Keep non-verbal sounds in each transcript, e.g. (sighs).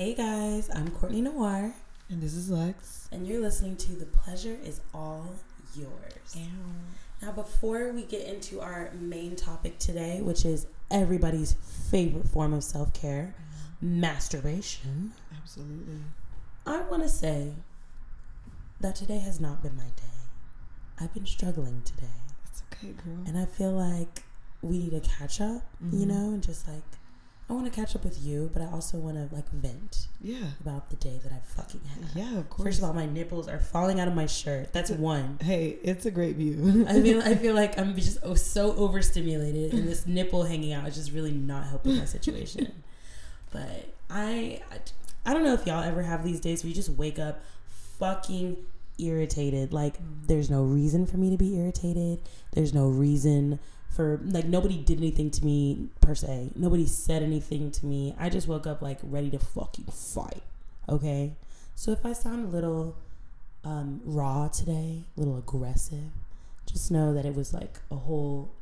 Hey guys, I'm Courtney Noir, And this is Lex. and you're listening to The Pleasure is All Yours. Now, before we get into our main topic today, which is everybody's favorite form of self care, masturbation, Absolutely. I want to say that today has not been my day. I've been struggling today. It's okay, girl. And I feel like we need to catch up, you Mhm. know, and just like, I want to catch up with you, but I also want to like vent yeah. about the day that I fucking had. Yeah, of course. First of all, my nipples are falling out of my shirt. That's uh, one. hey, it's a great view. I feel I (laughs) feel like I'm just oh, so overstimulated, and this nipple hanging out is just really not helping my situation. (laughs) but I, I I don't know if y'all ever have these days where you just wake up fucking irritated. Like mm. there's no reason for me to be irritated. There's no reason for like nobody did anything to me per se. Nobody said anything to me. I just woke up like ready to fucking fight. Okay? So if I sound a little um, raw today, a little aggressive, just know that it was like a whole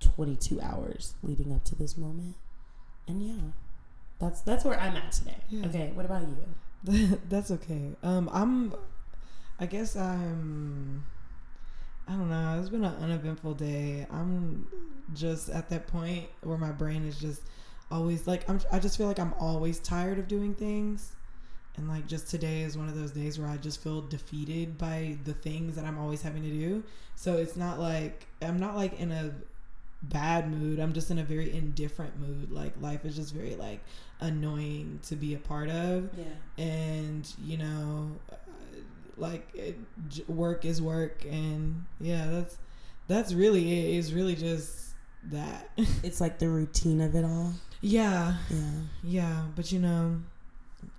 22 hours leading up to this moment. And yeah, that's that's where I'm at today. Yeah. Okay, what about you? (laughs) That's okay. Um, I'm. I guess I'm. I don't know. It's been an uneventful day. I'm just at that point where my brain is just always like I'm. I just feel like I'm always tired of doing things, and like just today is one of those days where I just feel defeated by the things that I'm always having to do. So it's not like I'm not like in a bad mood. I'm just in a very indifferent mood. Like life is just very like annoying to be a part of Yeah. and you know like it, work is work and yeah that's that's really it is really just that (laughs) It's like the routine of it all. yeah Yeah. yeah but you know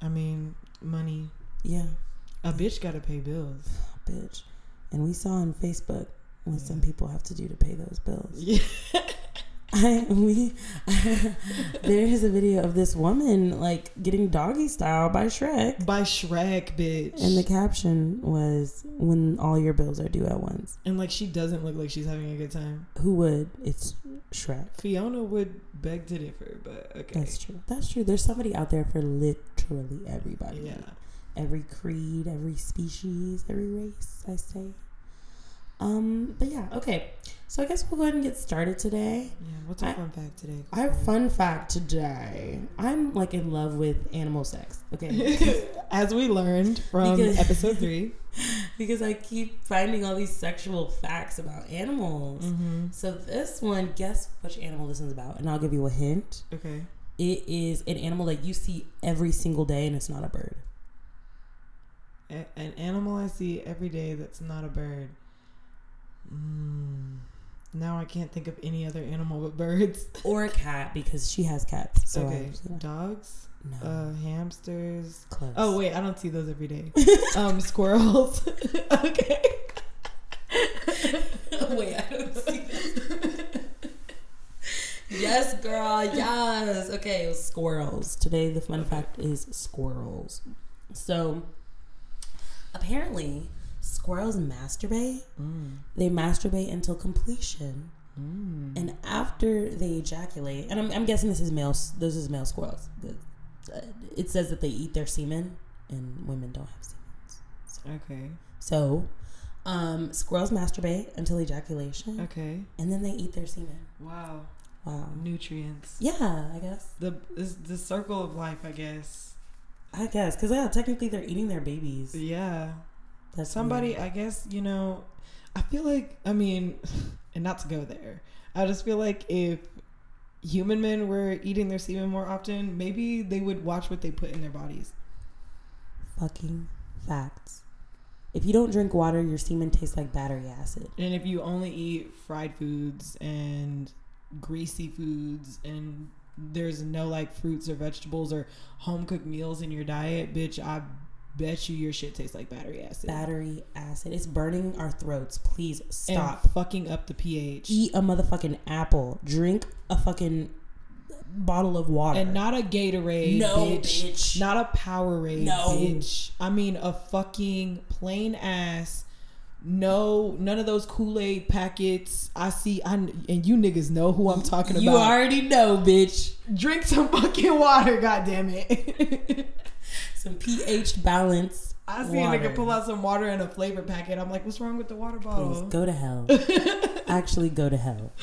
i mean money Yeah. a bitch gotta pay bills Bitch. And we saw on Facebook what some people have to do to pay those bills. (laughs) yeah I we (laughs) there is a video of this woman like getting doggy style by Shrek. by shrek bitch And the caption was when all your bills are due at once. and like she doesn't look like she's having a good time Who would? It's Shrek. fiona would beg to differ but okay That's true. That's true. There's somebody out there for literally everybody. yeah Every creed, every species, every race, I say. Um, but yeah, okay. So I guess we'll go ahead and get started today. yeah what's our I- fun fact today I have fun fact today. I'm like in love with animal sex. Okay. (laughs) as we learned from Because- (laughs) episode three because I keep finding all these sexual facts about animals. mm-hmm. So this one, guess which animal this is about, and I'll give you a hint. okay It is an animal that you see every single day, and it's not a bird A- an animal I see every day that's not a bird. Mm. Now I can't think of any other animal but birds. (laughs) or a cat because she has cats. So okay, I, you know, dogs, no, uh, hamsters. close. Oh wait, I don't see those every day. (laughs) um, squirrels. (laughs) okay. wait, I don't see. yes, girl. Yes. Okay, squirrels. Today, the fun fact is squirrels. So, apparently, squirrels masturbate. Mm. They masturbate until completion, Mm. and after they ejaculate, and I'm, I'm guessing this is male. This is male squirrels. Uh, It says that they eat their semen, and women don't have semen. Okay. So, um, squirrels masturbate until ejaculation, Okay. and then they eat their semen. Wow. Wow. Nutrients. Yeah, I guess. The is the circle of life, I guess. I guess because yeah, technically they're eating their babies. Yeah. That's somebody weird. i guess you know i feel like i mean (laughs) and not to go there i just feel like if human men were eating their semen more often maybe they would watch what they put in their bodies fucking facts. If you don't drink water, your semen tastes like battery acid. and if you only eat fried foods and greasy foods and there's no like fruits or vegetables or home cooked meals in your diet bitch i bet you your shit tastes like battery acid Battery acid. It's burning our throats. Please stop. and fucking up the ph Eat a motherfucking apple. Drink a fucking bottle of water. And not a Gatorade, No, bitch. bitch. Not a Powerade, No. bitch. I mean a fucking plain ass. No, none of those Kool Aid packets. I see, I and you niggas know who I'm talking about. you already know, bitch. Drink some fucking water, goddamn it. (laughs) some pH balance. I see water. a nigga pull out some water in a flavor packet. I'm like, what's wrong with the water Please bottle? go to hell. (laughs) Actually, go to hell. (laughs)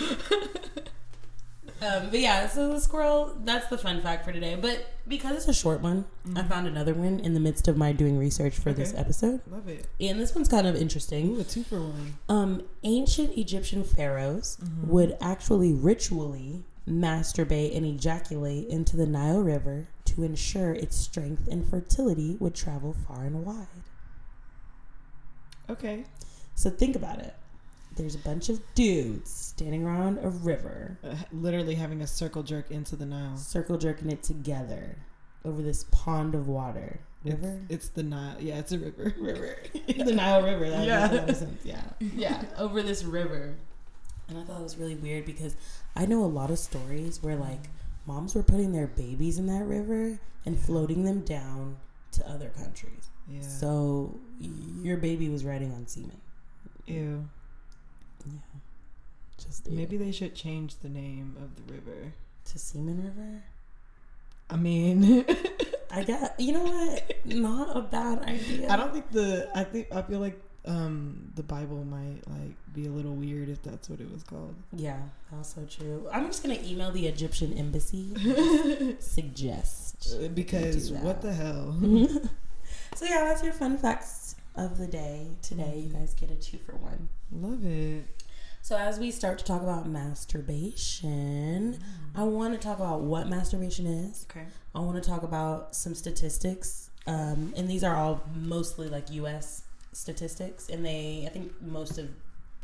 Um, but yeah, so the squirrel, that's the fun fact for today. But because it's a short one, I found another one in the midst of my doing research for this Okay. episode. Love it. And this one's kind of interesting. Ooh, a two for one. Um, ancient Egyptian pharaohs would actually ritually masturbate and ejaculate into the Nile River to ensure its strength and fertility would travel far and wide. Okay. So think about it. There's a bunch of dudes standing around a river, Uh, literally having a circle jerk into the Nile. circle jerking it together over this pond of water. It's, River? it's the Nile. Yeah, it's a river. (laughs) river. (laughs) the Nile River. That Yeah. makes a lot of sense. Yeah. (laughs) Yeah. Over this river. And I thought it was really weird because I know a lot of stories where like moms were putting their babies in that river and floating them down to other countries. Yeah. So your baby was riding on semen. Ew. Just. Maybe they should change the name of the river. to Semen River. I mean, I got you know what? Not a bad idea. I don't think the. I think I feel like um the Bible might like be a little weird if that's what it was called. Yeah, also true. I'm just gonna email the Egyptian embassy. (laughs) suggest. Uh, Because what the hell? (laughs) So yeah, that's your fun facts of the day. Today, you guys get a two for one. Love it. So as we start to talk about masturbation, I want to talk about what masturbation is. Okay. I want to talk about some statistics, um, and these are all mostly like U.S. statistics, and they I think most of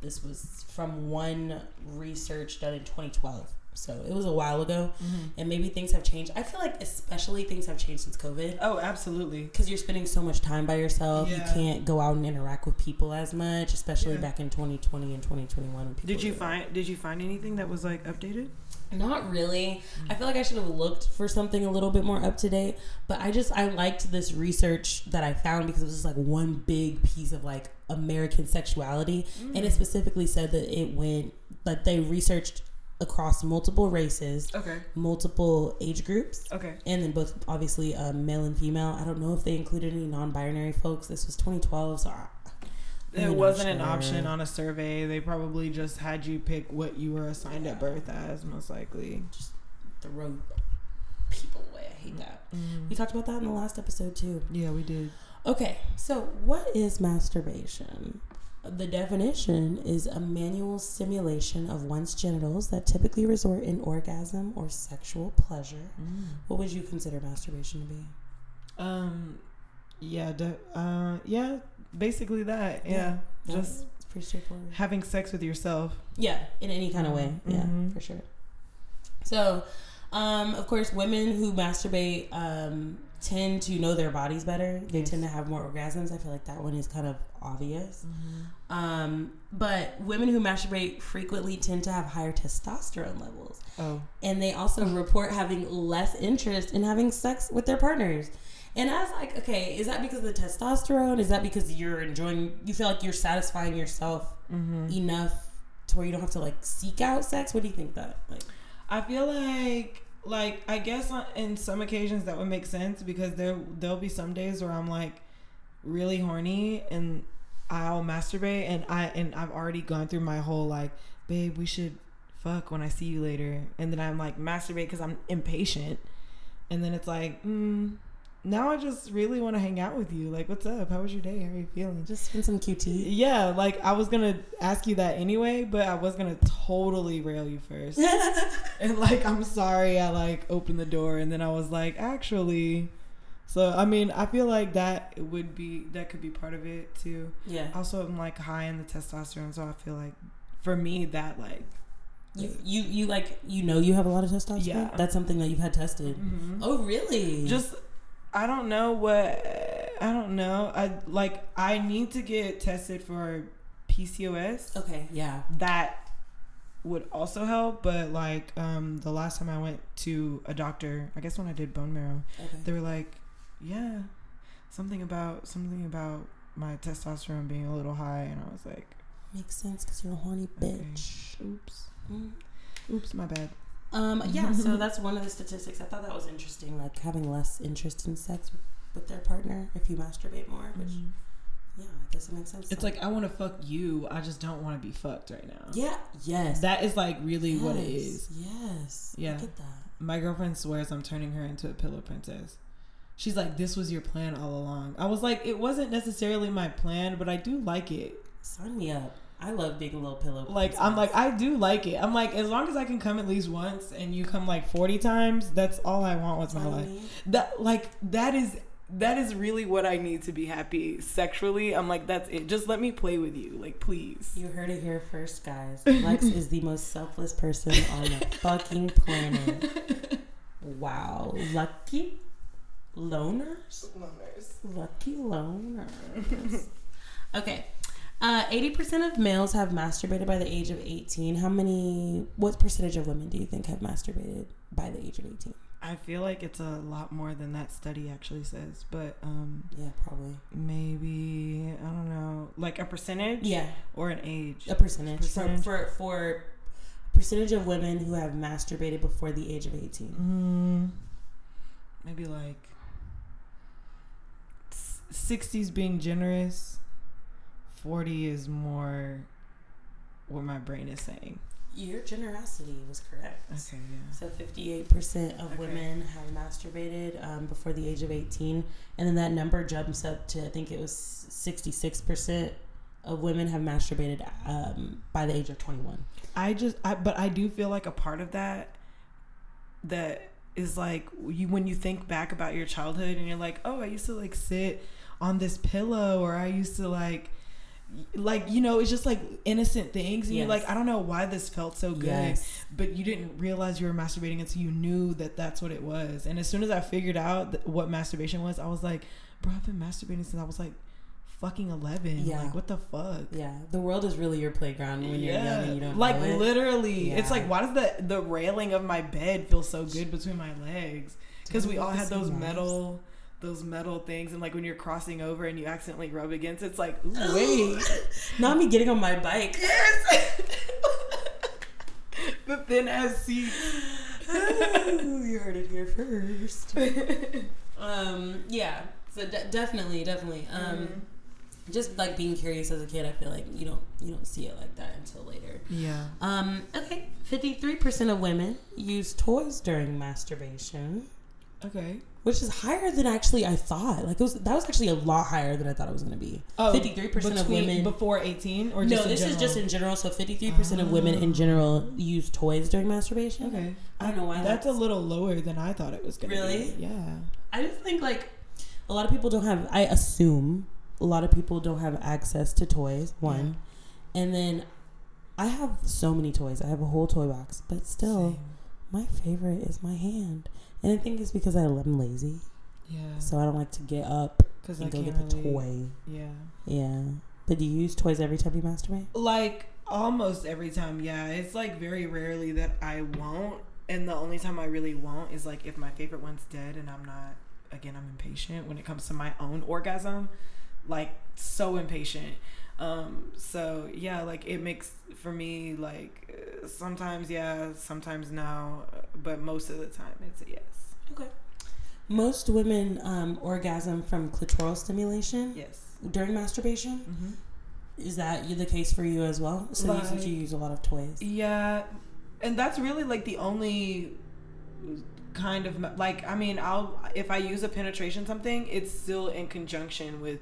this was from one research done in 2012. So it was a while ago, mm-hmm. and maybe things have changed. I feel like especially things have changed since COVID. Oh, absolutely. because you're spending so much time by yourself. You can't go out and interact with people as much, especially Yeah. back in 2020 and 2021. Did you find Did you find anything that was like updated? Not really. Mm. I feel like I should have looked for something a little bit more up to date. But I just I liked this research that I found because it was just like one big piece of like American sexuality, and it mm. specifically said that it went like they researched across multiple races, Okay. multiple age groups, Okay. and then both obviously um, male and female. I don't know if they included any non-binary folks. This was 2012, so I, It wasn't an option on a survey. They probably just had you pick what you were assigned at birth as, most likely. just throw people away. I hate that. We talked about that in the last episode too. Yeah, we did. Okay, so what is masturbation? The definition is a manual stimulation of one's genitals that typically result in orgasm or sexual pleasure. What would you consider masturbation to be? Um, yeah, de- uh, yeah, basically that. Yeah, Yeah, just it's pretty straightforward. having sex with yourself. Yeah, in any kind of way. Yeah, Mhm. for sure. So, um, of course, women who masturbate um, tend to know their bodies better. They Yes. tend to have more orgasms. I feel like that one is kind of obvious. Mm-hmm. Um, but women who masturbate frequently tend to have higher testosterone levels. Oh, And they also report having less interest in having sex with their partners. And I was like, okay, is that because of the testosterone? Is that because you're enjoying, you feel like you're satisfying yourself Mm-hmm. enough to where you don't have to like seek out sex? What do you think that? Like, I feel like, like I guess on, in some occasions that would make sense because there there'll be some days where I'm like really horny and I'll masturbate and I and I've already gone through my whole like, babe, we should fuck when I see you later, and then I'm like masturbate because I'm impatient, and then it's like, mm, now I just really want to hang out with you. Like, what's up? How was your day? How are you feeling? just spend some QT. Yeah, like I was gonna ask you that anyway, but I was gonna totally rail you first. (laughs) and like, I'm sorry, I like opened the door and then I was like, actually. So I mean, I feel like that would be that could be part of it too. yeah. Also, I'm like high in the testosterone, so I feel like for me that like You, you, you like, you know, you have a lot of testosterone? Yeah. That's something that you've had tested. Mm-hmm. Oh, really? just I don't know what I don't know. I like I need to get tested for PCOS. okay, yeah. that would also help but like um the last time i went to a doctor i guess when i did bone marrow Okay. they were like yeah something about something about my testosterone being a little high and i was like Makes sense because you're a horny Okay. bitch. oops Mm. oops my bad Um, yeah, so (laughs) that's one of the statistics. I thought that was interesting, like having less interest in sex with, their partner if you masturbate more, which Mhm. yeah, I guess it makes sense. It's like I want to fuck you. I just don't want to be fucked right now. yeah, yes, That is like really what it is. Yes, Yeah. I get that. My girlfriend swears I'm turning her into a pillow princess. She's like, "This was your plan all along." I was like, "It wasn't necessarily my plan, but I do like it." Sign me up. I love being a little pillow. Like I'm like I do like it. I'm like as long as I can come at least once and you come like 40 times, that's all I want with my Sign life. me. That like that is that is really what I need to be happy sexually. I'm like that's it. Just let me play with you, like please. You heard it here first, guys. (laughs) Lex is the most selfless person on the (laughs) fucking planet. Wow, lucky loners. Lucky loners. (laughs) okay. Uh, 80% of males have masturbated by the age of 18. How many, what percentage of women do you think have masturbated by the age of 18? I feel like it's a lot more than that study actually says, but um Yeah, probably. maybe I don't know, like a percentage Yeah, or an age. a percentage. Percentage. For, for, for percentage of women who have masturbated before the age of 18. Mm, maybe like s- 60s being generous, 40 is more what my brain is saying. Your generosity was correct. Okay, yeah. So 58% of Okay. women have masturbated um, before the age of 18. And then that number jumps up to, I think it was 66% of women have masturbated um, by the age of 21. I just, I, but I do feel like a part of that, that is like you when you think back about your childhood and you're like, oh, I used to like sit on this pillow, or I used to like, like you know, it's just like innocent things, and you're like, I don't know why this felt so good, Yes. but you didn't realize you were masturbating until you knew that that's what it was. And as soon as I figured out th- what masturbation was, I was like, bro, I've been masturbating since I was like fucking 11. Yeah. Like, what the fuck? Yeah. The world is really your playground when you're young and you don't like know it. literally it's Yeah. like why does the the railing of my bed feel so good between my legs because we all had those metal those metal things and like when you're crossing over and you accidentally rub against it's like ooh, (gasps) wait Not me getting on my bike. yes (laughs) the thin ass seat Ooh, you heard it here first. (laughs) um, yeah. So de- definitely, definitely. Um, just like being curious as a kid, I feel like you don't you don't see it like that until later. yeah Um, okay, fifty three percent of women use toys during masturbation, okay which is higher than actually I thought. Like it was that was actually a lot higher than I thought it was going to be. Oh, fifty three percent of women. before 18 or no, this is just in general. So fifty three percent of women in ah. general use toys during masturbation. okay I don't know why that's a little lower than i thought it was gonna Really? be yeah I just think like a lot of people don't have. I assume a lot of people don't have access to toys. One, and then I have so many toys. I have a whole toy box, but still, Same. my favorite is my hand, and I think it's because I'm lazy, yeah. So I don't like to get up because i and go get the really toy. yeah. Yeah, but do you use toys every time you masturbate? like almost every time yeah. It's like very rarely that i won't. And the only time i really won't is like if my favorite one's dead and i'm not again i'm impatient when it comes to my own orgasm. Like so impatient um so yeah like it makes for me like sometimes yeah sometimes no but most of the time it's a yes Okay. Most women um, orgasm from clitoral stimulation yes during masturbation. mm-hmm. Is that the case for you as well? So you said you use a lot of toys. Yeah, and that's really like the only kind of like I mean, I'll if I use a penetration something, it's still in conjunction with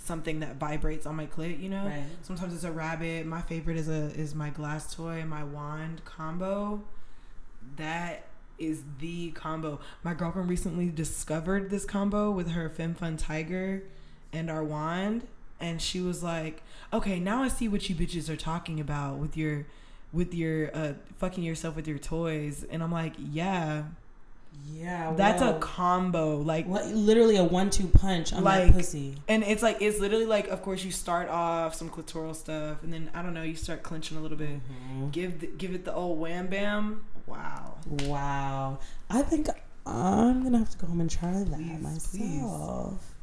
something that vibrates on my clit, you know? Right. Sometimes it's a rabbit. My favorite is a is my glass toy my wand combo. That is the combo. My girlfriend recently discovered this combo with her Femme Fun Tiger and our wand and she was like, "Okay, now I see what you bitches are talking about with your with your uh fucking yourself with your toys." And I'm like, "Yeah, Yeah, that's whoa. a combo." Like what, literally a one-two punch on Like- that pussy. and it's like it's literally like of course you start off some clitoral stuff and then I don't know, you start clenching a little bit. Mm-hmm. Give the, give it the old wham bam. Wow. Wow, I think I'm gonna have to go home and try that Please, myself.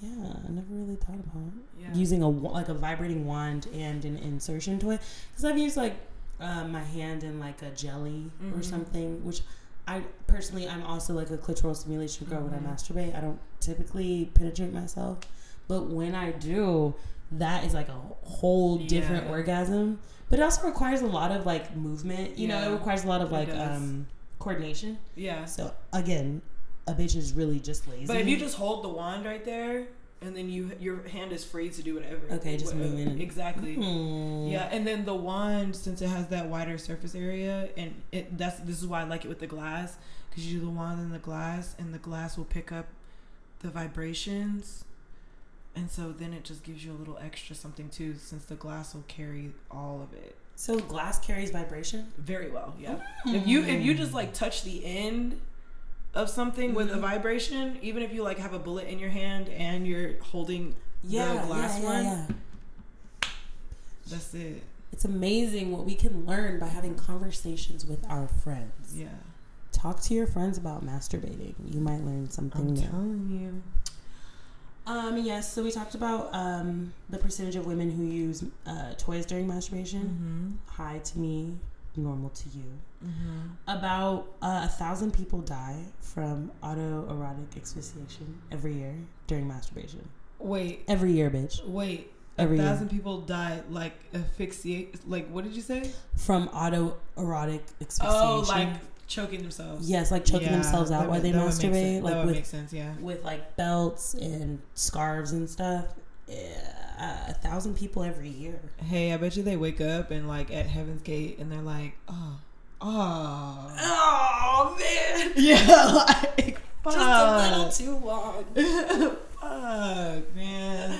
Yeah, I never really thought about Yeah. using a like a vibrating wand and an insertion toy because I've used like uh, my hand in like a jelly or Mhm. something, which I personally, I'm also like a clitoral stimulation girl when I Mhm. masturbate. I don't typically penetrate myself, but when I do, that is like a whole different Yeah. orgasm. But it also requires a lot of like movement. You know, it requires a lot of like um coordination. Yeah. So again, a bitch is really just lazy. But if you just hold the wand right there, and then you your hand is free to do whatever. Okay, just Whatever. moving. Exactly. Hmm. Yeah, and then the wand, since it has that wider surface area, and it that's this is why I like it with the glass, because you do the wand in the glass, and the glass will pick up the vibrations, and so then it just gives you a little extra something too, since the glass will carry all of it So glass carries vibration. very well. Yeah, if you if you just like touch the end of something with a Mhm. vibration, even if you like have a bullet in your hand and you're holding Yeah, the glass yeah, yeah, one, yeah. that's it. It's amazing what we can learn by having conversations with our friends. Yeah, Talk to your friends about masturbating. You might learn something I'm new. telling you. Um, yes, so we talked about um, the percentage of women who use uh, toys during masturbation. Mm-hmm. High to me, normal to you. Mm-hmm. About uh, a thousand people die from autoerotic asphyxiation every year during masturbation. Wait, Every year, bitch. wait. Every a year. thousand people die like asphyxiate. Like what did you say? From autoerotic asphyxiation. Oh, like choking themselves. Yes, like choking Yeah, themselves out while they that would make masturbate, like that would with make sense. Yeah. with like belts and scarves and stuff. Yeah, a thousand people every year. Hey, I bet you they wake up and like at Heaven's Gate and they're like, oh, oh, Oh man, yeah, like fuck, just a little too long. (laughs) fuck, man.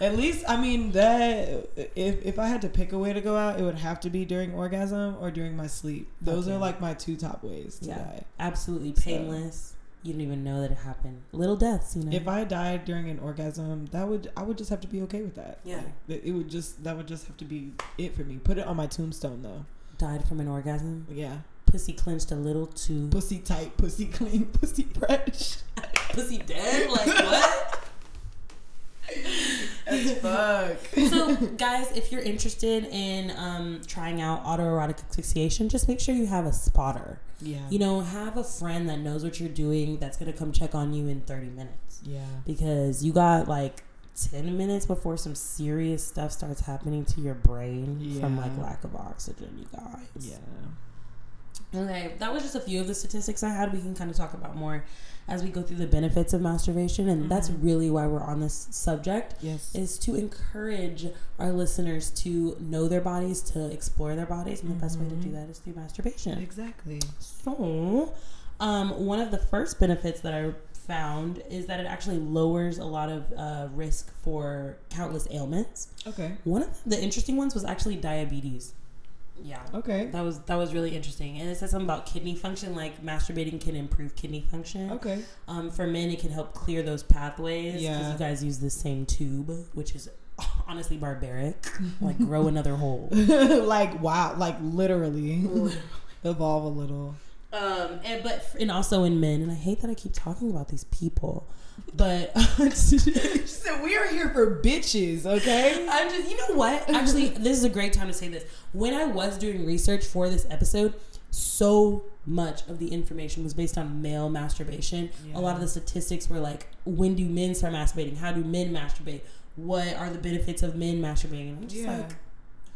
At least, I mean that if if I had to pick a way to go out, it would have to be during orgasm or during my sleep. Those Okay. are like my two top ways to Yeah. die. Absolutely So- painless. You don't even know that it happened. Little deaths, you know. If I died during an orgasm, that would I would just have to be okay with that. Yeah. Like, it would just that would just have to be it for me. Put it on my tombstone though. Died from an orgasm, Yeah. pussy clenched a little too. Pussy tight, pussy clean, (laughs) pussy fresh. (laughs) pussy dead? Like what? (laughs) As fuck. so guys if you're interested in um, trying out autoerotic asphyxiation just make sure you have a spotter Yeah. you know have a friend that knows what you're doing that's gonna come check on you in 30 minutes yeah. because you got like 10 minutes before some serious stuff starts happening to your brain from like lack of oxygen you guys Yeah. okay that was just a few of the statistics i had we can kind of talk about more as we go through the benefits of masturbation and that's Mhm. really why we're on this subject Yes. is to encourage our listeners to know their bodies, to explore their bodies, and the best way to do Mhm. that is through masturbation. Exactly. So, um, one of the first benefits that I found is that it actually lowers a lot of uh, risk for countless ailments. Okay. One of the interesting ones was actually diabetes. Yeah. Okay. That was that was really interesting, and it said something about kidney function. Like masturbating can improve kidney function. Okay. Um, for men, it can help clear those pathways Yeah. because you guys use the same tube, which is honestly barbaric. (laughs) like grow another hole. (laughs) like wow, like literally (laughs) evolve a little. Um, and but and also in men, and I hate that I keep talking about these people, (laughs) but (laughs) said we are here for bitches, okay? (laughs) I'm just you know what? Actually, this is a great time to say this. When I was doing research for this episode, so much of the information was based on male masturbation. Yeah. A lot of the statistics were like, when do men start masturbating? How do men masturbate? What are the benefits of men masturbating? And I'm just Yeah. like,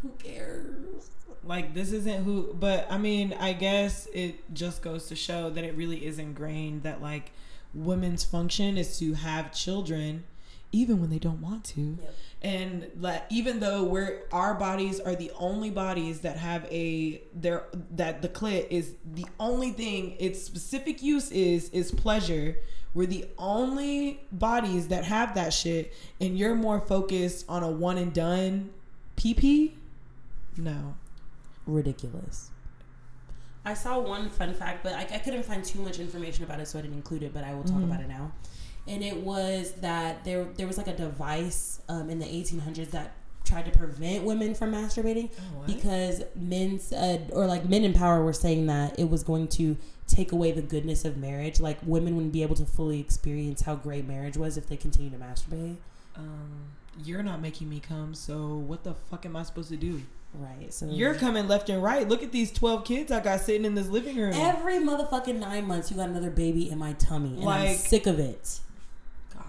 who cares? Like this isn't who but I mean, I guess it just goes to show that it really is ingrained that like women's function is to have children even when they don't want to. Yep. And like even though we're our bodies are the only bodies that have a their that the clit is the only thing its specific use is is pleasure. We're the only bodies that have that shit and you're more focused on a one and done PP? No. Ridiculous. I saw one fun fact, but I, I couldn't find too much information about it, so I didn't include it. But I will talk Mhm. about it now. And it was that there there was like a device um, in the 1800s that tried to prevent women from masturbating because men said or like men in power were saying that it was going to take away the goodness of marriage. Like women wouldn't be able to fully experience how great marriage was if they continue to masturbate. um, you're not making me come, so what the fuck am I supposed to do? Right. So You're coming left and right. Look at these 12 kids I got sitting in this living room. every motherfucking nine months you got another baby in my tummy, and I'm sick of it. God.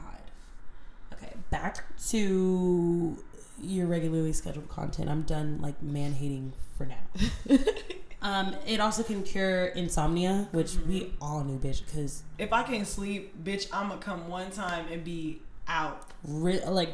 Okay, back to your regularly scheduled content. I'm done like man hating for now. (laughs) um, it also can cure insomnia, which we all knew, bitch, because if I can't sleep, bitch, I'm going to come one time and be out. ri- like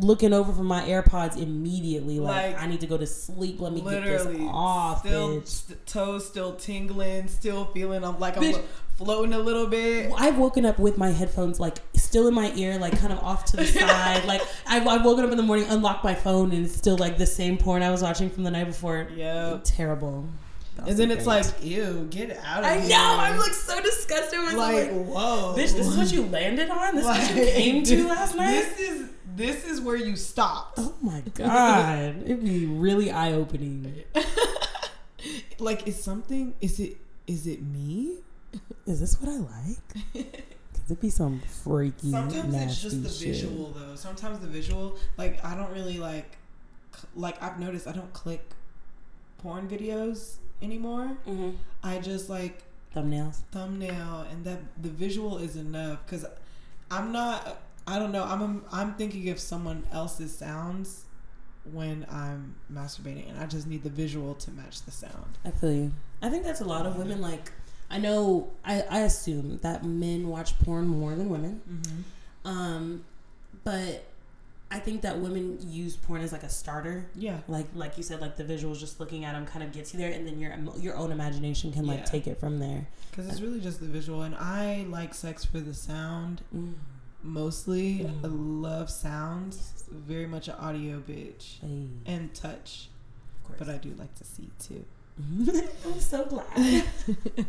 looking over for my AirPods immediately. Like, Like, I need to go to sleep. Let me get this off, still, bitch. st- toes still tingling, still feeling I'm like I'm floating a little bit. I've woken up with my headphones like still in my ear, like kind of off to the (laughs) side. Like I've, I've woken up in the morning, unlocked my phone, and it's still like the same porn I was watching from the night before. Yep. Terrible. That And then it's great. like, ew, get out of I here. know. I'm like so disgusted with like, like, whoa. bitch. This is what you landed on. This is what you Like, came (laughs) to last night. This is this is where you stopped. oh my god, it'd be really eye opening. (laughs) like, is something? Is it? Is it me? Is this what I like? (laughs) Could it be some freaky, Sometimes nasty it's just the shit? visual, though. Sometimes the visual, like, I don't really like. Like, I've noticed I don't click porn videos anymore. hmm I just like Thumbnails. thumbnail, and that the visual is enough because I'm not. I don't know. I'm I'm thinking of someone else's sounds when I'm masturbating, and I just need the visual to match the sound. I feel you. I think that's a lot of women. Like, I know, I, I assume that men watch porn more than women. Mm-hmm. Um, but I think that women use porn as like a starter. Yeah. Like, like you said, like the visuals, just looking at them kind of gets you there, and then your your own imagination can like Yeah. take it from there. Because it's really just the visual, and I like sex for the sound Mm. mostly. Mm. I love sounds. Very much an audio bitch Hey, and touch, of course. but I do like to see too. (laughs) I'm so glad. (laughs)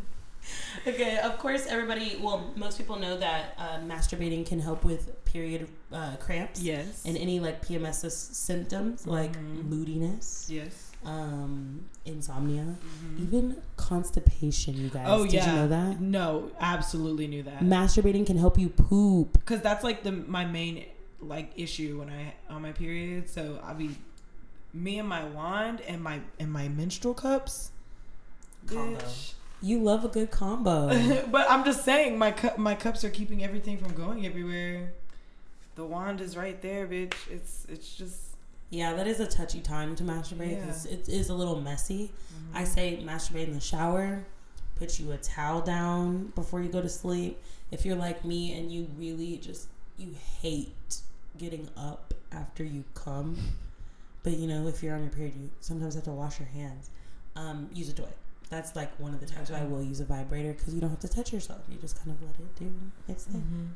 (laughs) okay, of course, everybody. Well, most people know that uh, masturbating can help with period uh, cramps. Yes. and any like PMS symptoms like Mhm. moodiness, yes. um, insomnia, Mhm. even constipation. You guys, Oh did yeah. you know that? No, absolutely knew that. Masturbating can help you poop. Because that's like the my main like issue when I on my period. So I'll be me and my wand and my and my menstrual cups. Combo. Bitch. You love a good combo. (laughs) but I'm just saying my cup my cups are keeping everything from going everywhere. The wand is right there, bitch. It's it's just yeah, that is a touchy time to masturbate because it is a little messy. I say masturbate in the shower. Put you a towel down before you go to sleep. If you're like me and you really just you hate getting up after you come, but you know if you're on your period, you sometimes have to wash your hands. Um, use a toy. That's like one of the times where I will use a vibrator because you don't have to touch yourself. You just kind of let it do its thing.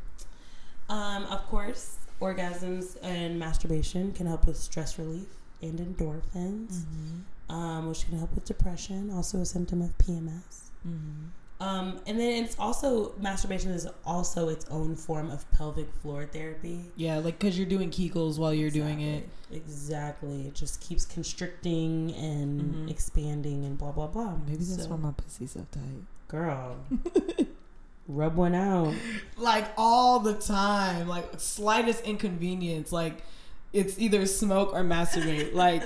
Mhm. Um, of course, orgasms and masturbation can help with stress relief and endorphins, Mhm. um, which can help with depression, also a symptom of PMS. Mhm. Um, and then it's also masturbation is also its own form of pelvic floor therapy. Yeah, like because you're doing Kegels while you're doing it. Exactly. It just keeps constricting and Mhm. expanding and blah blah blah. Maybe that's So, why my pussy's so tight. girl. (laughs) rub one out. Like all the time, like slightest inconvenience, like it's either smoke or masturbate. Like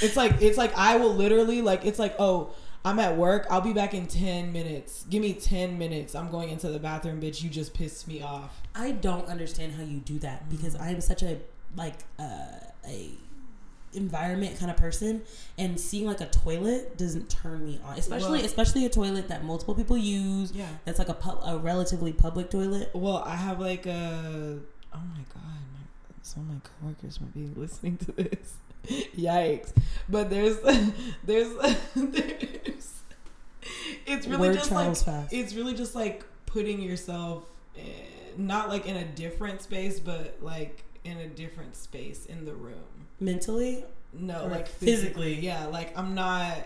it's like it's like I will literally like it's like oh I'm at work. I'll be back in ten minutes. Give me ten minutes. I'm going into the bathroom, bitch. You just pissed me off. I don't understand how you do that because I am such a like uh, a environment kind of person and seeing like a toilet doesn't turn me on especially Well- especially a toilet that multiple people use Yeah. that's like a, pub, a relatively public toilet Well, I have like a. Oh my god, my, some of my coworkers might be listening to this. (laughs) Yikes! But there's, (laughs) there's, (laughs) there's. It's really Word just like fast it's really just like putting yourself, eh, not like in a different space, but like in a different space in the room. mentally No, Or like physically. physically. Yeah, like I'm not.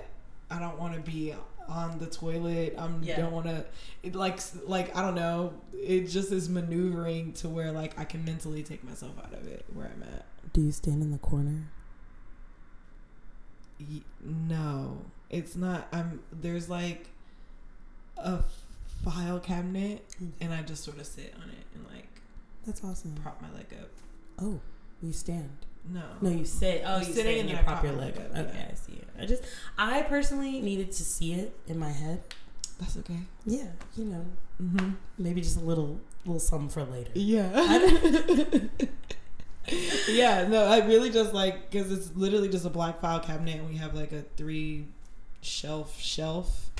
I don't want to be on the toilet. I'm Yeah. don't want to. It like like I don't know. It just is maneuvering to where like I can mentally take myself out of it where I'm at. do you stand in the corner Y- No, it's not. I'm there's like a file cabinet, and I just sort of sit on it and like that's awesome prop my leg up. oh you stand No. No, you sit. Oh, you sit and you prop your leg up, Okay, yeah. I see it. I just, I personally needed to see it in my head. That's okay. Yeah, you know, Mm-hmm. maybe just a little, little something for later. Yeah. (laughs) (laughs) yeah, no, I really just like because it's literally just a black file cabinet, and we have like a three shelf shelf,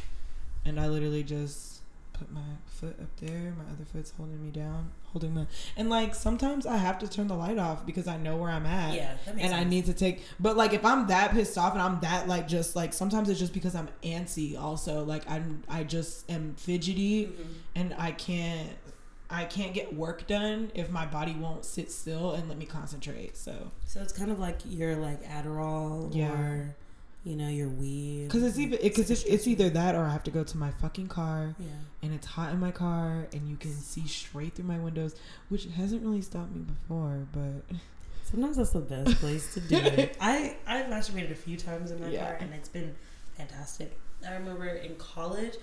and I literally just put my foot up there, my other foot's holding me down, holding my, and like sometimes I have to turn the light off because I know where I'm at. Yeah, that makes and I need to take, but like if I'm that pissed off and I'm that like just like sometimes it's just because I'm antsy. Also, like I'm I just am fidgety Mhm. and I can't I can't get work done if my body won't sit still and let me concentrate. So So it's kind of like your like Adderall Yeah. or, you know, your weed. because it's even because it's, it's either that or I have to go to my fucking car Yeah. and it's hot in my car and you can see straight through my windows, which hasn't really stopped me before, but (laughs) Sometimes that's the best place to do it. (laughs) I I've masturbated a few times in my Yeah. car, and it's been fantastic. I remember in college.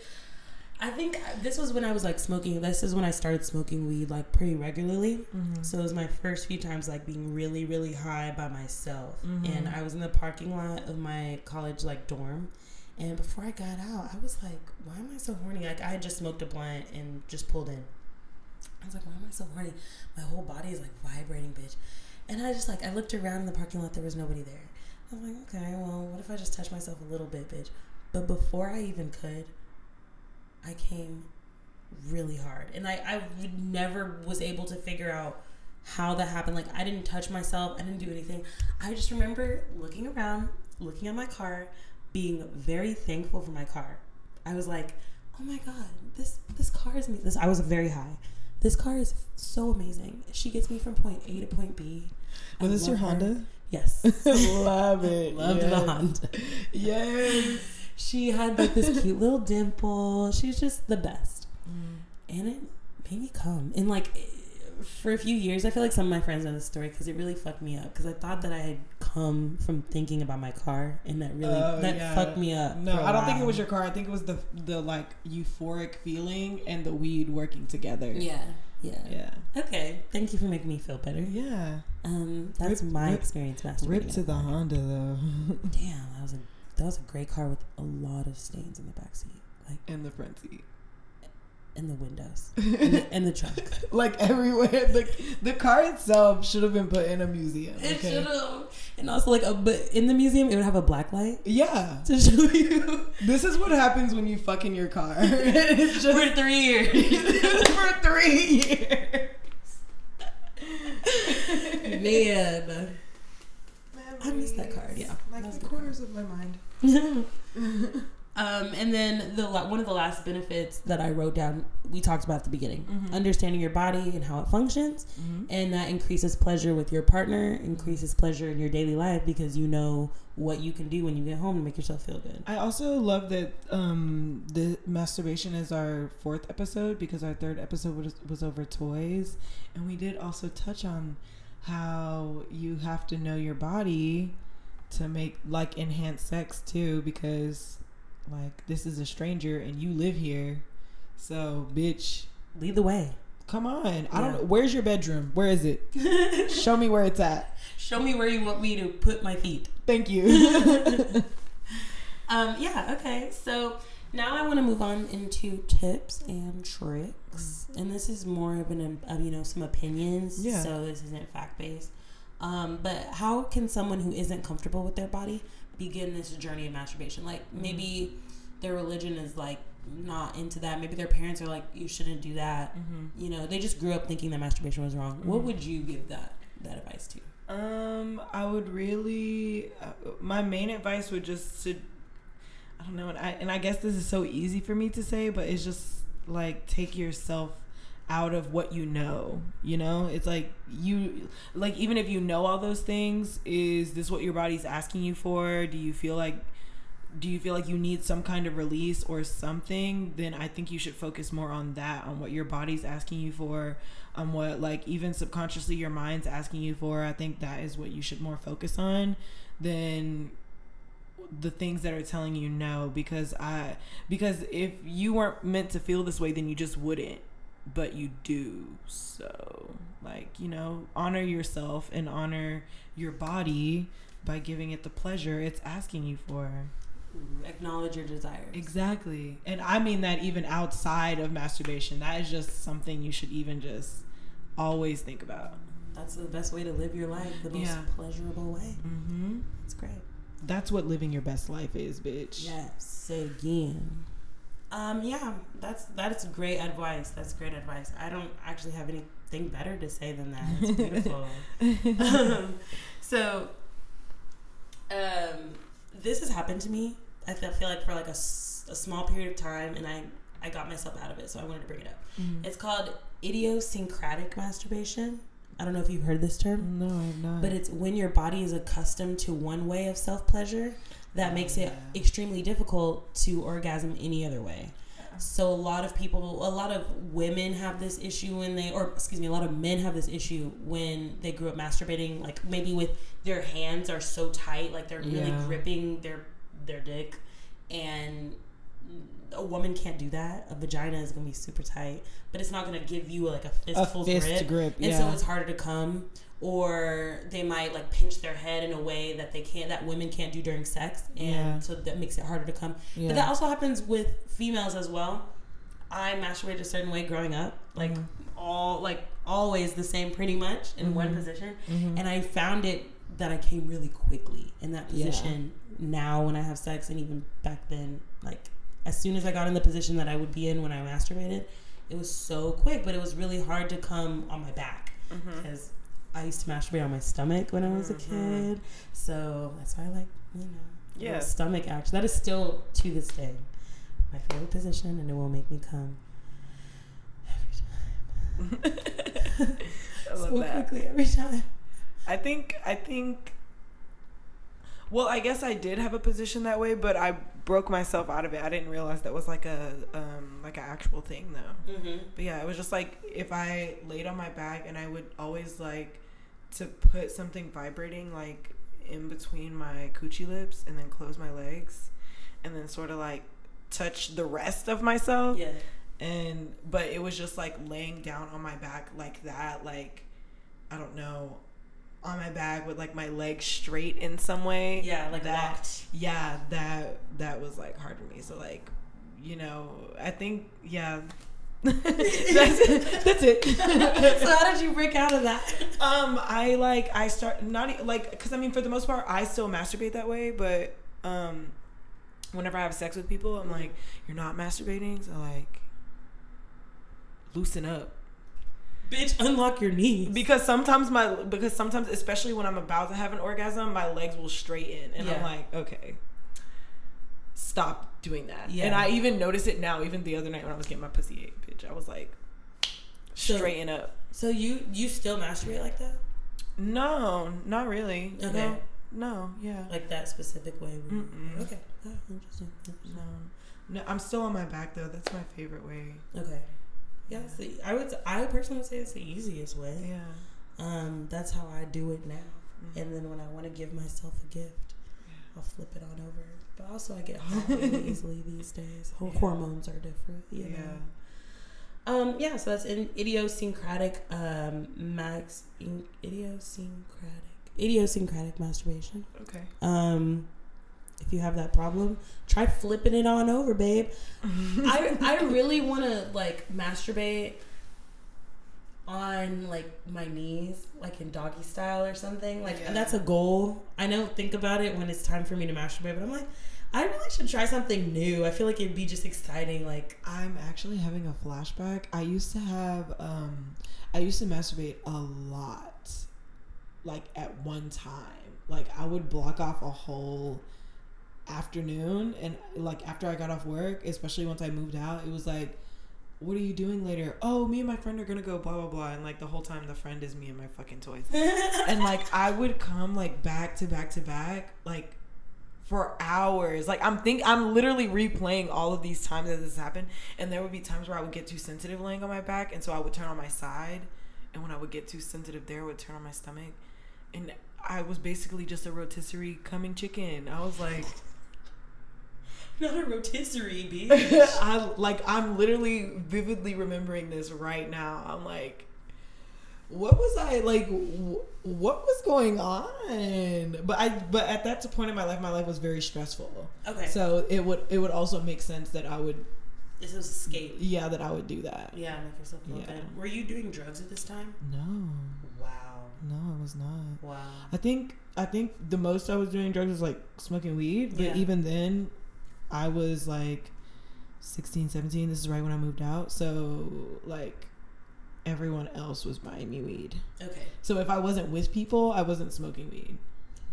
I think this was when I was like smoking. This is when I started smoking weed like pretty regularly. So it was my first few times like being really really high by myself, Mhm. and I was in the parking lot of my college like dorm. And before I got out, I was like, "Why am I so horny?" Like I had just smoked a blunt and just pulled in. I was like, "Why am I so horny?" My whole body is like vibrating, bitch. And I just like I looked around in the parking lot. There was nobody there. I was like, "Okay, well, what if I just touch myself a little bit, bitch?" But before I even could, I came really hard, and I I never was able to figure out how that happened. Like I didn't touch myself. I didn't do anything. I just remember looking around, looking at my car, being very thankful for my car. I was like, "Oh my god, this this car is me." This I was very high. This car is so amazing. She gets me from point A to point B. was this your her. Honda? Yes. (laughs) Love it. (laughs) Loved yes. the Honda. Yes. She had like this (laughs) cute little dimple. She's just the best. Mm. And it made me come. And like for a few years, I feel like some of my friends know this story because it really fucked me up. Because I thought that I had come from thinking about my car, and that really Oh, that yeah. fucked me up. No, I don't think it was your car. I think it was the the like euphoric feeling and the weed working together. Yeah, yeah. Yeah. Okay, thank you for making me feel better. Yeah. Um, that's Rip- my rip- experience masturbating. Rip to the Honda though. (laughs) Damn, that was a that was a great car with a lot of stains in the back seat, like in the front seat. in the windows, (laughs) in the, in the trunk. (laughs) like everywhere. The the car itself should have been put in a museum. It Okay. should have. And also, like, a, but in the museum, it would have a black light Yeah. to show you (laughs) This is what happens when you fuck in your car. it's just for three years. for three years. Man. I miss that card, yeah. Like That was a the good corners of my mind. (laughs) um, and then the one of the last benefits that I wrote down, we talked about at the beginning, Mhm. understanding your body and how it functions, and that increases pleasure with your partner, increases pleasure in your daily life because you know what you can do when you get home to make yourself feel good. I also love that um, the masturbation is our fourth episode because our third episode was, was over toys, and we did also touch on how you have to know your body to make like enhance sex too because like this is a stranger and you live here, so bitch. Lead the way. Come on. I don't know. Where's your bedroom? Where is it? (laughs) Show me where it's at. Show me where you want me to put my feet. Thank you. (laughs) (laughs) Um, yeah, okay. So now I want to move on into tips and tricks. And this is more of an, of, you know, some opinions. Yeah. So this isn't fact based. Um, but how can someone who isn't comfortable with their body begin this journey of masturbation? Like maybe their religion is like not into that. Maybe their parents are like, you shouldn't do that. You know, they just grew up thinking that masturbation was wrong. What Mhm. would you give that that advice to? Um, I would really. Uh, my main advice would just to. I don't know, and I and I guess this is so easy for me to say, but it's just like take yourself out of what you know. You know, it's like you like even if you know all those things, is this what your body's asking you for? Do you feel like do you feel like you need some kind of release or something then i think you should focus more on that on what your body's asking you for on what like even subconsciously your mind's asking you for i think that is what you should more focus on than the things that are telling you no because i because if you weren't meant to feel this way then you just wouldn't but you do. So, like, you know, honor yourself and honor your body by giving it the pleasure it's asking you for. Acknowledge your desires. Exactly. And I mean that even outside of masturbation. That is just something you should even just always think about. That's the best way to live your life, the most Yeah. pleasurable way. Mm-hmm. It's great. That's what living your best life is, bitch. Yes. Say again. Um, yeah, that's that's great advice. That's great advice. I don't actually have anything better to say than that. It's beautiful. (laughs) um, so, um, this has happened to me. I feel, feel like for like a small period of time, and I I got myself out of it, so I wanted to bring it up. Mhm. It's called idiosyncratic masturbation. I don't know if you've heard this term. No, I'm not. But it's when your body is accustomed to one way of self pleasure that oh, makes it extremely difficult to orgasm any other way. So a lot of people, a lot of women have this issue when they, or excuse me, a lot of men have this issue when they grew up masturbating, like maybe with their hands are so tight, like they're really gripping their their dick, and a woman can't do that. A vagina is gonna be super tight, but it's not gonna give you like a a fistful fist grip grip. and yeah. so it's harder to come or they might like pinch their head in a way that they can't that women can't do during sex and Yeah. so that makes it harder to come yeah. but that also happens with females as well i masturbated a certain way growing up like Mhm. all like always the same pretty much in one Mhm. position Mhm. and i found it that i came really quickly in that position now when i have sex and even back then like as soon as i got in the position that i would be in when i masturbated it was so quick but it was really hard to come on my back because I used to masturbate on my stomach when I was a Mhm. kid. So that's why I like, you know, Yeah. stomach action. That is still to this day my favorite position, and it will make me come every time. (laughs) I love so that. quickly every time. I think I think well, I guess I did have a position that way, but I broke myself out of it. I didn't realize that was like a um like an actual thing though. Mm-hmm. But yeah, it was just like if I laid on my back and I would always like to put something vibrating like in between my coochie lips and then close my legs and then sort of like touch the rest of myself Yeah. and but it was just like laying down on my back like that like i don't know on my back with like my legs straight in some way. Yeah, like that locked. yeah that that was like hard for me. So like you know i think yeah. That's, (laughs) that's it. (laughs) So how did you break out of that? um i like i start not like because i mean for the most part i still masturbate that way but um whenever i have sex with people i'm like you're not masturbating? So like loosen up Bitch, unlock your knees. because sometimes my because sometimes especially when i'm about to have an orgasm my legs will straighten and i'm like okay stop doing that Yeah. and i even noticed it now even the other night when i was getting my pussy ate bitch i was like So- straighten up so you you still masturbate like that? no not really Okay. no, no yeah Like that specific way? Mm-mm. Okay. Oh, interesting. interesting. no no i'm still on my back though that's my favorite way Okay. Yeah, the, I would. I personally would say it's the easiest way. yeah Um, that's how I do it now. Mhm. And then when I want to give myself a gift, Yeah. I'll flip it on over. But also, I get (laughs) hot really easily these days. Yeah. Hormones are different. You yeah know? Um. Yeah. So that's an idiosyncratic. Um. Max. In, idiosyncratic. Idiosyncratic masturbation. okay Um. If you have that problem, try flipping it on over, babe. I I really want to like masturbate on like my knees, like in doggy style or something. Like Yeah. that's a goal. I don't think about it when it's time for me to masturbate, but I'm like, I really should try something new. I feel like it'd be just exciting. Like I'm actually having a flashback. I used to have um I used to masturbate a lot like at one time. Like I would block off a whole afternoon and like after I got off work, especially once I moved out, it was like what are you doing later? Oh, me and my friend are gonna go blah blah blah and like the whole time the friend is me and my fucking toys. (laughs) and like I would come like back to back to back like for hours. Like I'm think I'm literally replaying all of these times that this happened, and there would be times where I would get too sensitive laying on my back, and so I would turn on my side, and when I would get too sensitive there, I would turn on my stomach, and I was basically just a rotisserie coming chicken. I was like, Not a rotisserie, (laughs) bitch. I like I'm literally vividly remembering this right now. I'm like, what was I like? wh- What was going on? But I but at that point in my life, my life was very stressful. Okay. So it would it would also make sense that I would this was escape. yeah that I would do that. Yeah, make yourself feel Yeah. good. Were you doing drugs at this time? No, Wow. no, I was not. Wow. I think I think the most I was doing drugs was like smoking weed, but Yeah. even then I was like 16, 17. This is right when I moved out. So like everyone else was buying me weed. Okay. So if I wasn't with people, I wasn't smoking weed.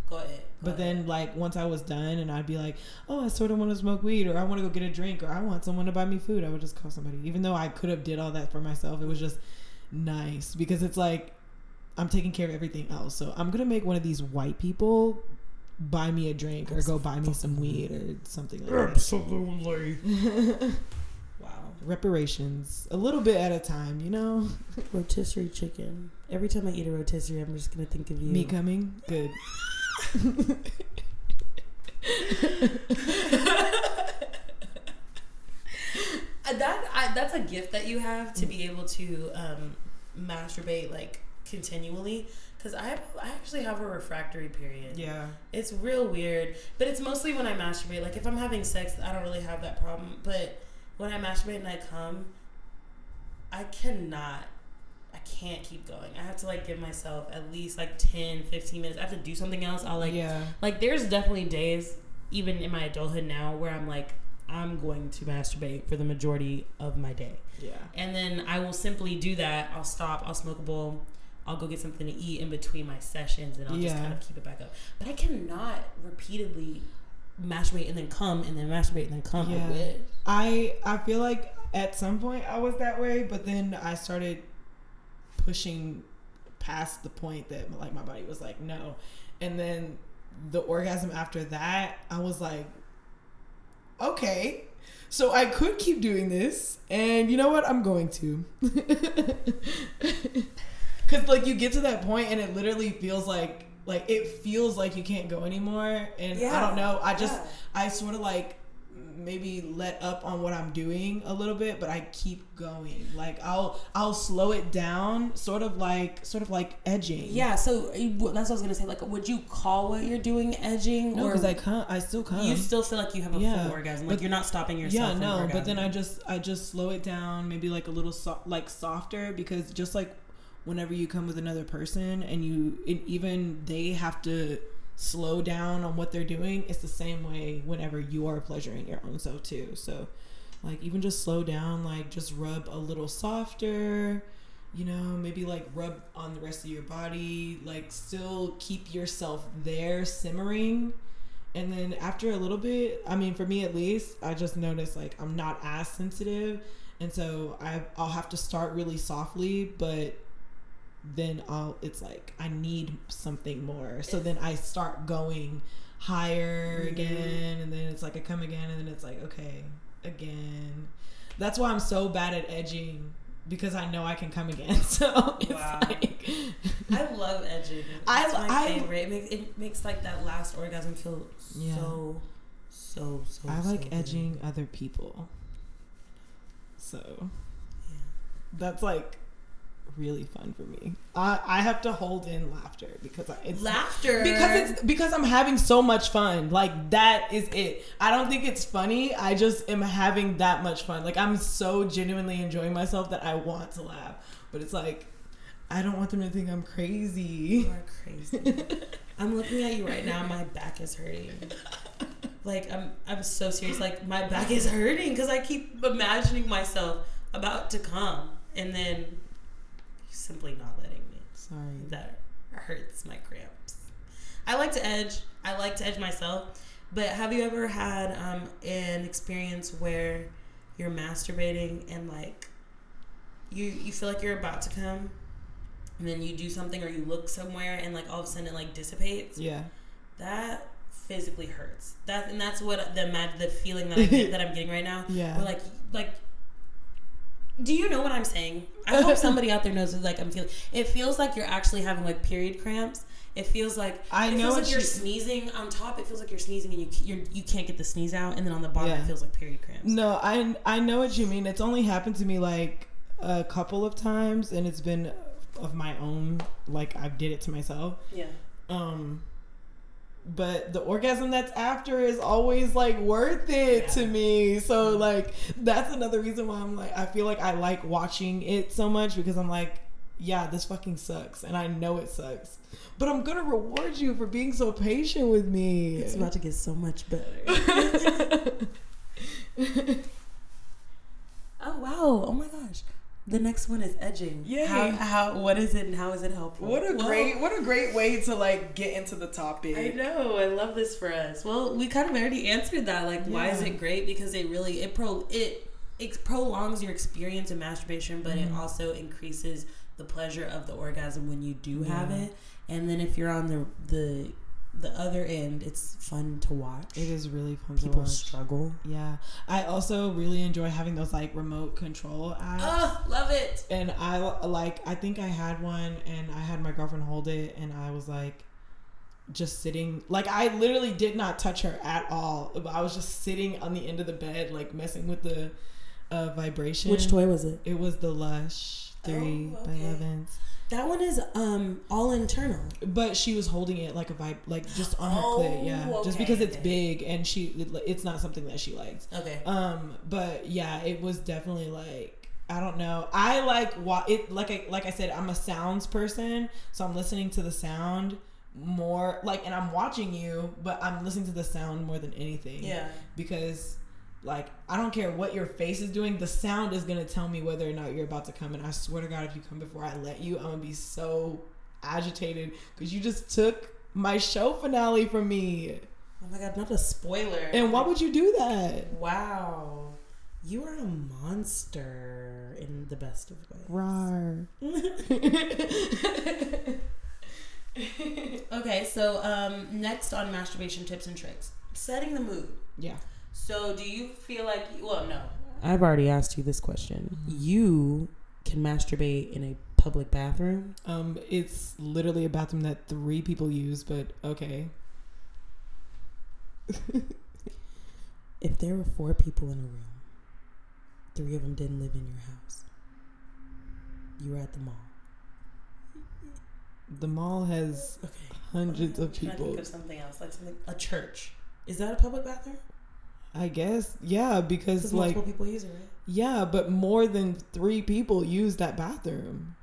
Go ahead. Go But then like once I was done and I'd be like, "Oh, I sort of want to smoke weed or I want to go get a drink or I want someone to buy me food." I would just call somebody. Even though I could have did all that for myself, it was just nice because it's like I'm taking care of everything else. So I'm going to make one of these white people buy me a drink or go buy me some weed or something like Absolutely. that. (laughs) Wow. Reparations, a little bit at a time, you know. Rotisserie chicken. Every time I eat a rotisserie, I'm just gonna think of you. Me coming, good. Uh, that I, that's a gift that you have to be able to um, masturbate like continually. Because I I actually have a refractory period. Yeah. It's real weird, but it's mostly when I masturbate. Like if I'm having sex, I don't really have that problem. But when I masturbate and I come, I cannot. I can't keep going. I have to like give myself at least like 10, 15 minutes. I have to do something else. I'll like yeah. like there's definitely days even in my adulthood now where I'm like I'm going to masturbate for the majority of my day. Yeah. And then I will simply do that. I'll stop, I'll smoke a bowl, I'll go get something to eat in between my sessions and I'll just kind of keep it back up. But I cannot repeatedly masturbate and then come and then masturbate and then come. Yeah. I. I I feel like at some point I was that way, but then I started pushing past the point that like my body was like no, and then the orgasm after that I was like, okay, so I could keep doing this, and you know what? I'm going to. (laughs) Cause like you get to that point and it literally feels like like it feels like you can't go anymore, and I don't know. I just Yeah. I sort of like maybe let up on what I'm doing a little bit, but I keep going. Like I'll I'll slow it down, sort of like sort of like edging. Yeah, so that's what I was gonna say. Like, would you call what you're doing edging, No, or because I come. I still come. you still feel like you have a Yeah, full orgasm? Like but- you're not stopping yourself. yeah, no, but then. I just I just slow it down, maybe like a little so- like softer because just like whenever you come with another person and you and even they have to slow down on what they're doing, it's the same way whenever you are pleasuring your own self too. So like even just slow down, like just rub a little softer, you know, maybe like rub on the rest of your body, like still keep yourself there simmering. And then after a little bit, I mean, for me at least, I just noticed like I'm not as sensitive, and so I I'll have to start really softly, but then I'll it's like I need something more. So then I start going higher Mhm. again, and then it's like I come again, and then it's like okay again. That's why I'm so bad at edging because I know I can come again. (laughs) So it's Wow. like I love edging. (laughs) I- It's my I- favorite. It makes it makes like that last orgasm feel Yeah. so so so. I so like good. edging other people. So Yeah. that's like really fun for me. I I have to hold in laughter because I, it's Laughter because it's because I'm having so much fun. Like that is it. I don't think it's funny. I just am having that much fun. Like I'm so genuinely enjoying myself that I want to laugh. But it's like I don't want them to think I'm crazy. you are crazy. (laughs) I'm looking at you right now. My back is hurting. Like I'm I'm so serious. Like my back is hurting because I keep imagining myself about to come and then you're simply not letting me. Sorry. that hurts my cramps. I like to edge. I like to edge myself. But have you ever had um, an experience where you're masturbating and like you you feel like you're about to come, and then you do something or you look somewhere and like all of a sudden it like dissipates? Yeah. That physically hurts. That and that's what the the feeling that I get, that I'm getting right now. (laughs) Yeah. Where like like Do you know what I'm saying? I hope (laughs) somebody out there knows like I'm feeling. It feels like you're actually having like period cramps. It feels like I it know feels what like you're sneezing on top. It feels like you're sneezing and you you're, you can't get the sneeze out, and then on the bottom Yeah. it feels like period cramps. No, I I know what you mean. It's only happened to me like a couple of times, and it's been of my own. Like I did it to myself. Yeah. Um, but the orgasm that's after is always like worth it to me. So like that's another reason why I'm like I feel like I like watching it so much because I'm like, yeah, this fucking sucks, and I know it sucks. But I'm gonna reward you for being so patient with me. It's about to get so much better. (laughs) (laughs) oh wow! Oh my gosh! The next one is edging. Yeah. How, how what is it and how is it helpful? What a Well, great what a great way to like get into the topic. I know. I love this for us. Well, we kind of already answered that. Like, why is it great? Because it really it pro it it prolongs your experience of masturbation, but Mm-hmm. it also increases the pleasure of the orgasm when you do have it. And then if you're on the the the other end, it's fun to watch. It is really fun to People watch. struggle. Yeah. I also really enjoy having those like remote control apps. Oh, love it. And I like I think I had one and I had my girlfriend hold it and I was like just sitting like I literally did not touch her at all. I was just sitting on the end of the bed like messing with the uh, vibration. Which toy was it? It was the Lush 3 Oh, by okay. Lovense. That one is um all internal. But she was holding it like a vibe, like just on her Oh, clit, yeah. Just because it's okay. big and she, it- it's not something that she likes. Okay. Um, but yeah, it was definitely like I don't know. I like what it like. I like I said, I'm a sounds person, so I'm listening to the sound more. Like, and I'm watching you, but I'm listening to the sound more than anything. yeah. Because like I don't care what your face is doing, the sound is gonna tell me whether or not you're about to come. And I swear to God, if you come before I let you, I'm gonna be so agitated because you just took my show finale from me. Oh my god, not a spoiler. And why would you do that? Wow. You are a monster in the best of ways. Rar. (laughs) Okay, so um, next on masturbation tips and tricks, setting the mood. yeah. So, do you feel like? Well, no. I've already asked you this question. You can masturbate in a public bathroom. Um, it's literally a bathroom that three people use, but okay. (laughs) If there were four people in a room, three of them didn't live in your house. You were at the mall. The mall has Okay. hundreds of I'm trying to people. think of something else, like something a church. Is that a public bathroom? I guess, yeah, because like, multiple people use it, right? yeah, but more than three people use that bathroom.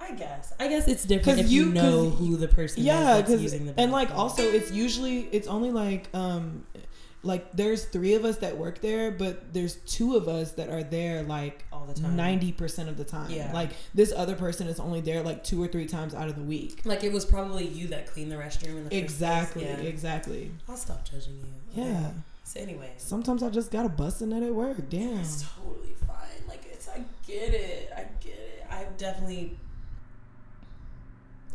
I guess. I guess it's different if you, you- know who the person Yeah, is that's using the and like also it's usually it's only like um like there's three of us that work there, but there's two of us that are there like all the time. ninety percent of the time. Yeah. Like this other person is only there like two or three times out of the week. Like it was probably you that cleaned the restroom in the Exactly. Yeah. Exactly. I'll stop judging you. Yeah. Okay. So anyways, Sometimes I just gotta bust a nut at work. Damn. it's totally fine. Like it's, I get it. I get it. I've definitely,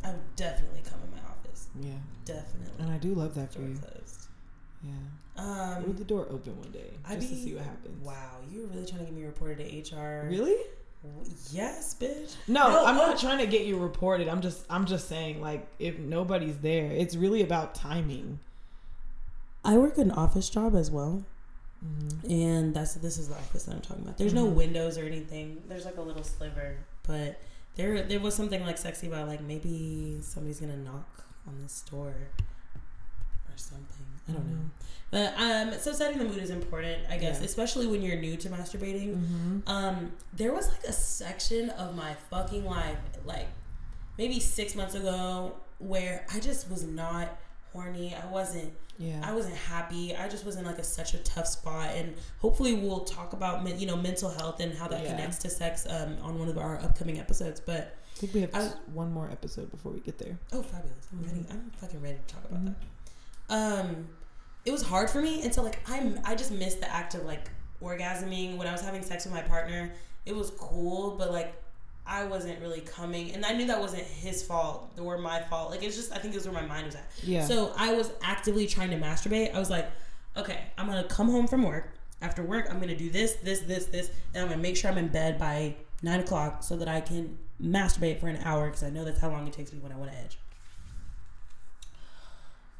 I've definitely come in my office. Yeah. Definitely. And I do love that for Door you. closed. Yeah. Um. Leave the door open one day I just to see what happens. Wow, you were really trying to get me reported to HR. Really? Yes, bitch. No, No, I'm not trying to get you reported. I'm just I'm just saying like if nobody's there, it's really about timing. I work an office job as well. Mm-hmm. And that's this is the office that I'm talking about. There's no Mhm. windows or anything. There's like a little sliver, but there there was something like sexy about like maybe somebody's gonna knock on this door or something. I don't know. But um, so setting the mood is important, I guess, Yeah. especially when you're new to masturbating. Mm-hmm. Um, there was like a section of my fucking life, like maybe six months ago, where I just was not horny. I wasn't Yeah. I wasn't happy. I just was in like a such a tough spot, and hopefully we'll talk about you know mental health and how that Yeah. connects to sex um, on one of our upcoming episodes. But I think we have I- one more episode before we get there. oh, fabulous! I'm ready. Mhm. I'm fucking ready to talk about Mhm. that. Um, it was hard for me until like I'm I just missed the act of like orgasming when I was having sex with my partner. It was cool, but like I wasn't really coming, and I knew that wasn't his fault or my fault. Like it's just I think it was where my mind was at. Yeah. So I was actively trying to masturbate. I was like, okay, I'm gonna come home from work. after work, I'm gonna do this, this, this, this, and I'm gonna make sure I'm in bed by nine o'clock so that I can masturbate for an hour because I know that's how long it takes me when I want to edge.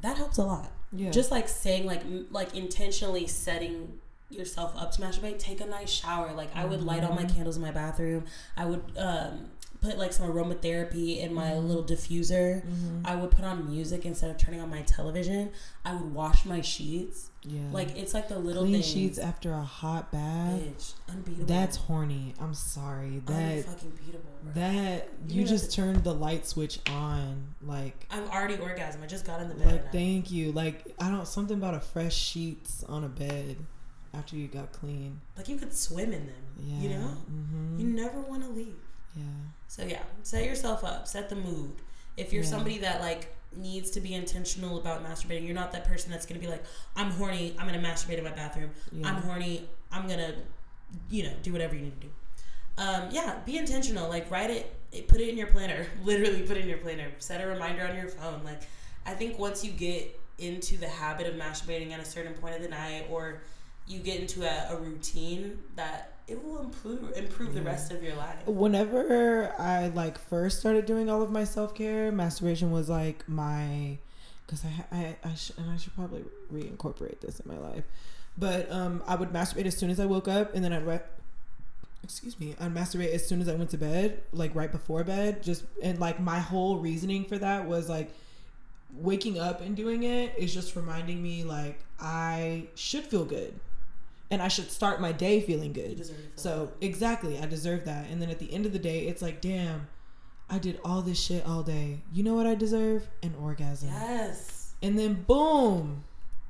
That helps a lot. Yeah. Just like saying, like, like intentionally setting yourself up to masturbate. Take a nice shower. Like I would light all my candles in my bathroom. I would um, put like some aromatherapy in my little diffuser. I would put on music instead of turning on my television. I would wash my sheets. yeah. Like it's like the little clean things. sheets after a hot bath. Bitch, unbeatable. That's horny. I'm sorry. That fucking beatable. Bro. that you Yeah. just turned the light switch on. Like I'm already orgasm. I just got in the bed. like I- thank you. Like I don't something about a fresh sheets on a bed after you got clean. like you could swim in them. Yeah. You know, Mm-hmm. you never want to leave. yeah. So yeah, set yourself up, set the mood. If you're Yeah. somebody that like needs to be intentional about masturbating, you're not that person that's gonna be like, I'm horny, I'm gonna masturbate in my bathroom. Yeah. I'm horny, I'm gonna, you know, do whatever you need to do. Um, yeah, be intentional. Like write it, it, put it in your planner. (laughs) Literally, put it in your planner. Set a reminder on your phone. Like, I think once you get into the habit of masturbating at a certain point of the night, or you get into a, a routine, that it will improve improve the rest of your life. Whenever I like first started doing all of my self care, masturbation was like my, because I I I sh- and I should probably reincorporate this in my life, but um I would masturbate as soon as I woke up, and then I'd re- excuse me I'd masturbate as soon as I went to bed, like right before bed, just and like my whole reasoning for that was like waking up and doing it is just reminding me like I should feel good, and I should start my day feeling good. deserve to feel So exactly, I deserve that. And then at the end of the day, it's like, damn, I did all this shit all day. You know what I deserve? An orgasm. Yes. And then boom,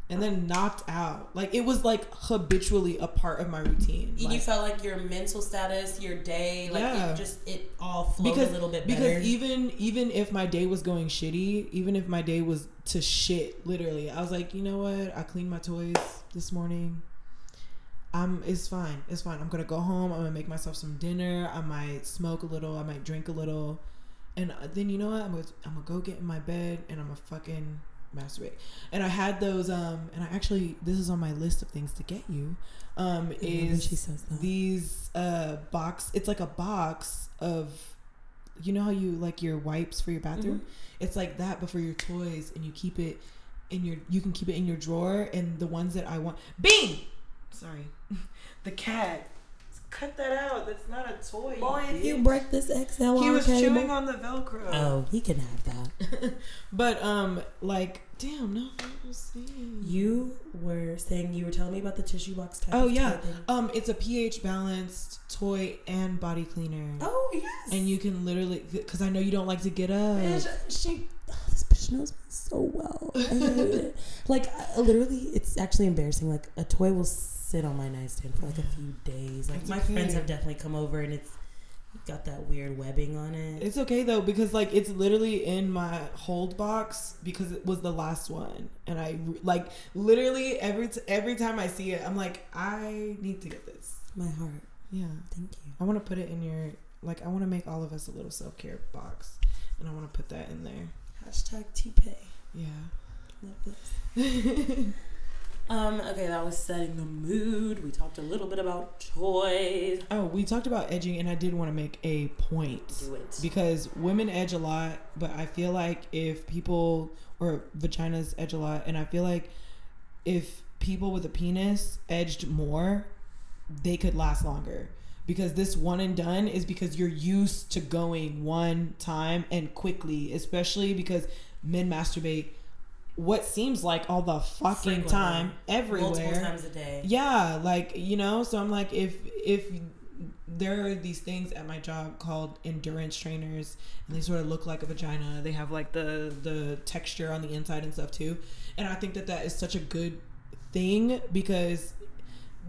and then knocked out. Like it was like habitually a part of my routine. you felt like your mental status, your day, like Yeah. it just it all flowed because a little bit better. because even even if my day was going shitty, even if my day was to shit, literally, I was like, you know what? I cleaned my toys this morning. I'm it's fine. It's fine. I'm gonna go home. I'm gonna make myself some dinner. I might smoke a little. I might drink a little, and then you know what? I'm gonna I'm gonna go get in my bed and I'm gonna fucking masturbate. And I had those. Um, and I actually this is on my list of things to get you. Um, is she says that. these uh box? It's like a box of, you know how you like your wipes for your bathroom. It's like that, but for your toys, and you keep it in your. You can keep it in your drawer, and the ones that I want. Bean. Sorry, (laughs) the cat. Cut that out. That's not a toy. Boy, if you break this XLR he was cable- chewing on the Velcro. Oh, he can have that. (laughs) But um, like, damn, no. I. You were saying you were telling me about the tissue box type. Oh yeah. thing. Um, it's a pH balanced toy and body cleaner. Oh yes. And you can literally, because I know you don't like to get up. Bitch, she. Oh, this bitch knows me so well. I hate it. (laughs) like literally, it's actually embarrassing. Like a toy will sit on my nightstand for like a few days. Like It's my okay. friends have definitely come over and it's got that weird webbing on it. It's okay though because like it's literally in my hold box because it was the last one, and I like literally every t- every time I see it, I'm like, I need to get this. my heart. Yeah, Thank you. I want to put it in your like I want to make all of us a little self care box, and I want to put that in there. Hashtag TPay. Yeah. Love this. (laughs) Um, okay, that was setting the mood. We talked a little bit about toys. Oh, we talked about edging, and I did want to make a point. Do it. because women edge a lot, but I feel like if people or vaginas edge a lot, and I feel like if people with a penis edged more, they could last longer. Because this one and done is because you're used to going one time and quickly, especially because men masturbate what seems like all the fucking Frequently. time everywhere. Multiple times a day. Yeah, like you know, so I'm like, if if there are these things at my job called endurance trainers, and they sort of look like a vagina. They have like the the texture on the inside and stuff too, and I think that that is such a good thing because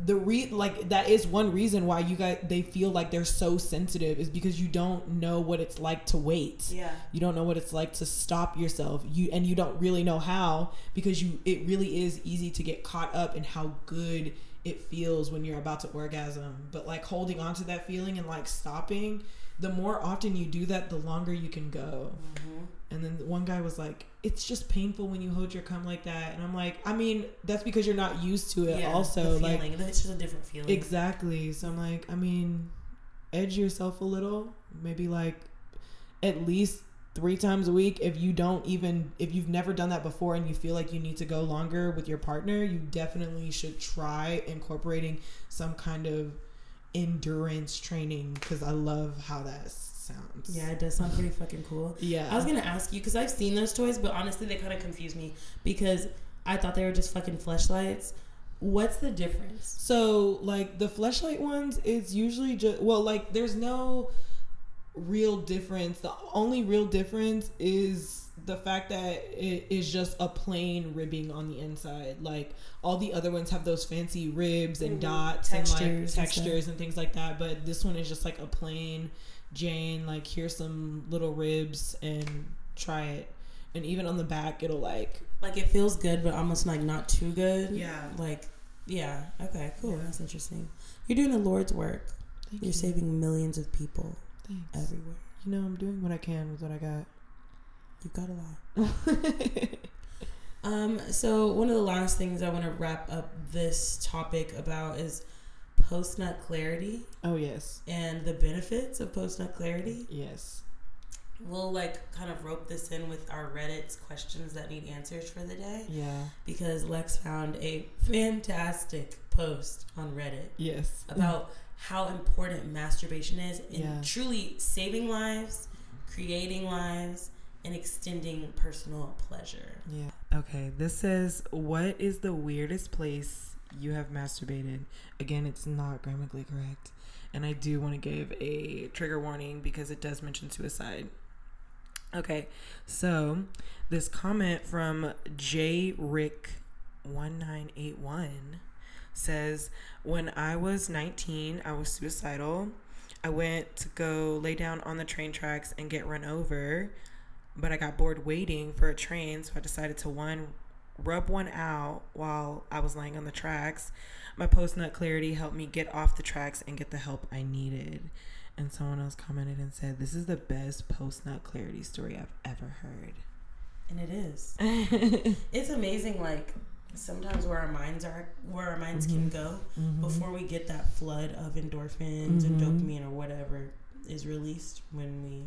the re like that is one reason why you guys they feel like they're so sensitive is because you don't know what it's like to wait Yeah. you don't know what it's like to stop yourself you and you don't really know how because you it really is easy to get caught up in how good it feels when you're about to orgasm. But like holding on to that feeling and like stopping, the more often you do that, the longer you can go. Mm-hmm. And then one guy was like, "It's just painful when you hold your cum like that." And I'm like, "I mean, that's because you're not used to it. also, the like it's just a different feeling. exactly." So I'm like, I mean, edge yourself a little. Maybe like at least three times a week. If you don't even, if you've never done that before and you feel like you need to go longer with your partner, you definitely should try incorporating some kind of endurance training because I love how that sounds. Yeah, it does sound pretty fucking cool. Yeah. I was gonna ask you because I've seen those toys, but honestly, they kind of confuse me because I thought they were just fucking fleshlights. What's the difference? So like the fleshlight ones, it's usually just well, like there's no real difference. The only real difference is the fact that it is just a plain ribbing on the inside. Like all the other ones have those fancy ribs and Mhm. dots and Textures like and stuff. textures and things like that. But this one is just like a plain Jane. Like here's some little ribs and try it. And even on the back, it'll like Like it feels good, but almost like not too good. Yeah. Like, yeah. Okay. Cool. Yeah. That's interesting. You're doing the Lord's work. thank You're you. saving millions of people Thanks. everywhere. You know, I'm doing what I can with what I got. You've got a lot. (laughs) Um, so one of the last things I want to wrap up this topic about is post nut clarity oh yes, and the benefits of post nut clarity. yes. We'll like kind of rope this in with our Reddit's questions that need answers for the day Yeah. because Lex found a fantastic post on Reddit Yes. (laughs) about how important masturbation is in Yeah. truly saving lives, creating lives, and extending personal pleasure. Yeah. Okay. This says, "What is the weirdest place you have masturbated?" Again, it's not grammatically correct, and I do want to give a trigger warning because it does mention suicide. Okay, so this comment from J Rick one nine eight one says, "When I was nineteen, I was suicidal. I went to go lay down on the train tracks and get run over." but I got bored waiting for a train, so I decided to one rub one out while I was laying on the tracks. My post nut clarity helped me get off the tracks and get the help I needed. And someone else commented and said, "This is the best post nut clarity story I've ever heard. And it is. (laughs) It's amazing, like sometimes where our minds are, where our minds can go before we get that flood of endorphins and Mhm. dopamine or whatever is released when we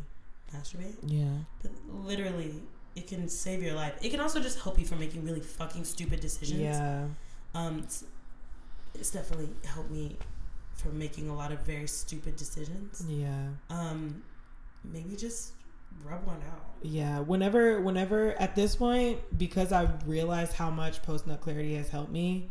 masturbate. yeah, But literally, it can save your life. It can also just help you from making really fucking stupid decisions. yeah, Um, it's, it's definitely helped me from making a lot of very stupid decisions. yeah. Um, maybe just rub one out. Yeah, whenever whenever at this point because I've realized how much post nut clarity has helped me,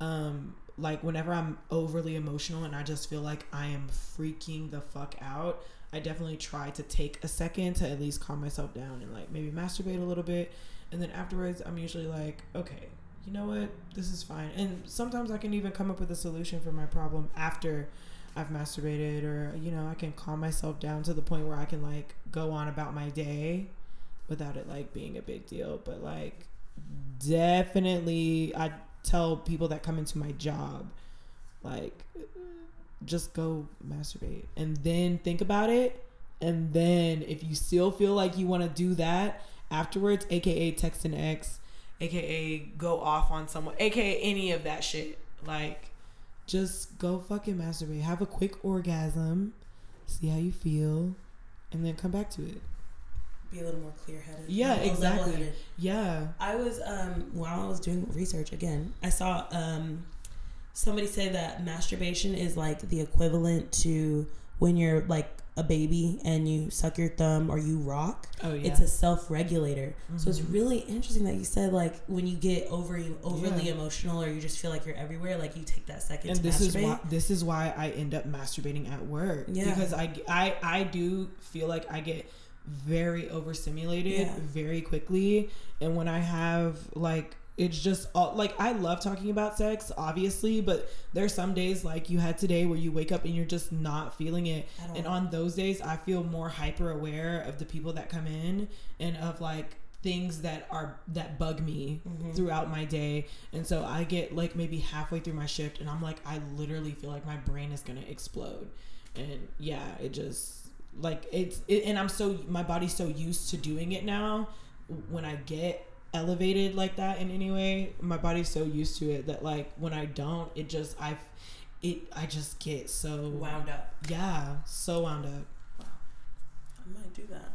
um like whenever I'm overly emotional and I just feel like I am freaking the fuck out, I definitely try to take a second to at least calm myself down and like maybe masturbate a little bit and then afterwards I'm usually like, okay, you know what? This is fine. And sometimes I can even come up with a solution for my problem after I've masturbated or you know, I can calm myself down to the point where I can like go on about my day without it like being a big deal. But like definitely I tell people that come into my job like just go masturbate and then think about it and then if you still feel like you want to do that afterwards aka text an ex aka go off on someone aka any of that shit like just go fucking masturbate have a quick orgasm see how you feel and then come back to it Be a little more clear headed. Yeah, exactly. yeah I was um while I was doing research again, I saw um somebody say that masturbation is like the equivalent to when you're like a baby and you suck your thumb or you rock. oh yeah It's a self-regulator. So it's Mhm. really interesting that you said like when you get over overly Yeah. emotional or you just feel like you're everywhere, like you take that second and to this is masturbate. why this is why I end up masturbating at work. Yeah. Because I, I I do feel like I get very overstimulated Yeah. very quickly, and when I have like it's just all, like I love talking about sex, obviously, but there's some days like you had today where you wake up and you're just not feeling it. And on those days, I feel more hyper aware of the people that come in and of like things that are that bug me Mhm. throughout my day and so i get like maybe halfway through my shift and i'm like i literally feel like my brain is gonna explode and yeah it just like it's it, and i'm so my body's so used to doing it now when i get elevated like that in any way my body's so used to it that like when i don't it just i it i just get so Wound up. yeah so wound up Wow, I might do that.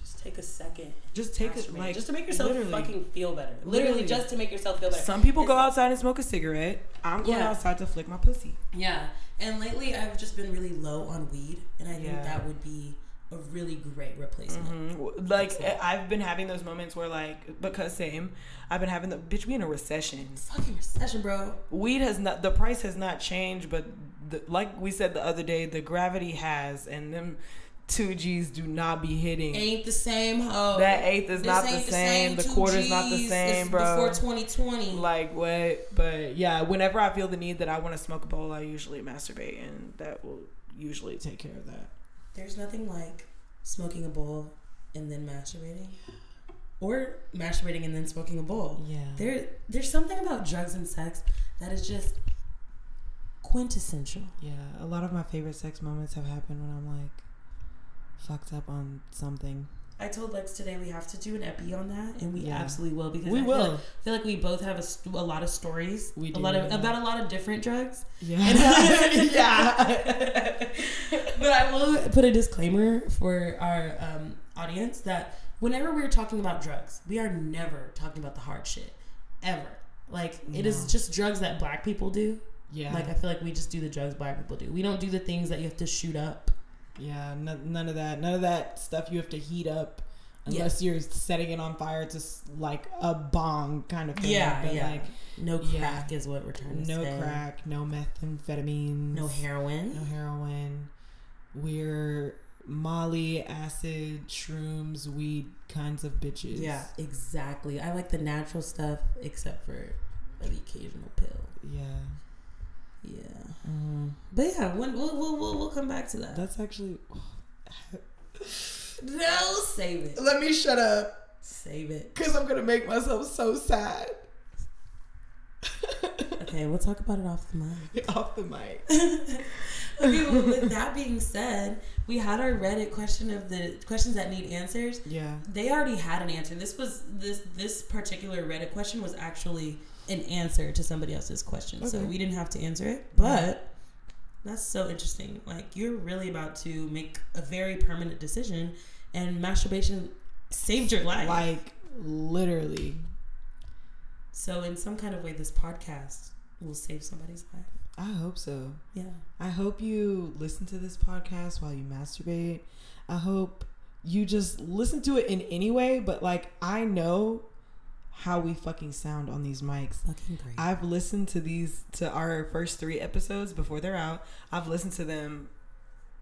Just take a second. just take it like just to make yourself fucking feel better. Literally, Literally. just to make yourself feel better. some people go outside and smoke a cigarette i'm going Yeah. outside to flick my pussy Yeah, and lately I've just been really low on weed, and I think that would be a really great replacement. Mhm. Like That's. I've been having those moments where like because same, I've been having the bitch. We in a recession. Fucking recession, bro. Weed has not the price has not changed, but the, like we said the other day, the gravity has, and them two G's do not be hitting. Ain't the same hoe. That eighth is This not the same. The two quarter's not the same, It's bro. Before 2020. Like what? But yeah, whenever I feel the need that I want to smoke a bowl, I usually masturbate, and that will usually take care of that. There's nothing like smoking a bowl and then masturbating, or masturbating and then smoking a bowl. Yeah. There, there's something about drugs and sex that is just quintessential. Yeah, a lot of my favorite sex moments have happened when I'm like fucked up on something. I told Lex today we have to do an epi on that, and we Yeah. absolutely will because We I feel will. Like, I feel like we both have a, st- a lot of stories. We a lot of yeah. about a lot of different drugs. Yeah. Uh, (laughs) yeah. (laughs) put a disclaimer for our um, audience that whenever we're talking about drugs, we are never talking about the hard shit ever. Like it is No. just drugs that black people do. Yeah. Like I feel like we just do the drugs black people do. We don't do the things that you have to shoot up. yeah, none, none of that. None of that stuff you have to heat up unless you're setting it on fire to s- like a bong kind of thing. Yeah, But, yeah. Like No Yeah. crack is what we're trying to no say. crack, no methamphetamines, No heroin. no heroin. We're Molly, acid, shrooms, weed kinds of bitches. Yeah, exactly. I like the natural stuff except for the occasional pill. Yeah. Yeah. Mm. But yeah, when, we'll, we'll, we'll, we'll come back to that. That's actually. (sighs) No, save it. Let me shut up, Save it. cause I'm gonna make myself so sad. (laughs) Okay, we'll talk about it off the mic. (laughs) Off the mic. (laughs) Okay, well, with that being said, we had our Reddit question of the questions that need answers. Yeah. They already had an answer. This was this this particular Reddit question was actually an answer to somebody else's question, so we didn't have to answer it. But that's so interesting. Like you're really about to make a very permanent decision, and masturbation saved your life. Like literally. so in some kind of way, this podcast will save somebody's life. I hope so. Yeah. I hope you listen to this podcast while you masturbate. I hope you just listen to it in any way, but like I know how we fucking sound on these mics. Fucking great. I've listened to these to our first 3 episodes before they're out. I've listened to them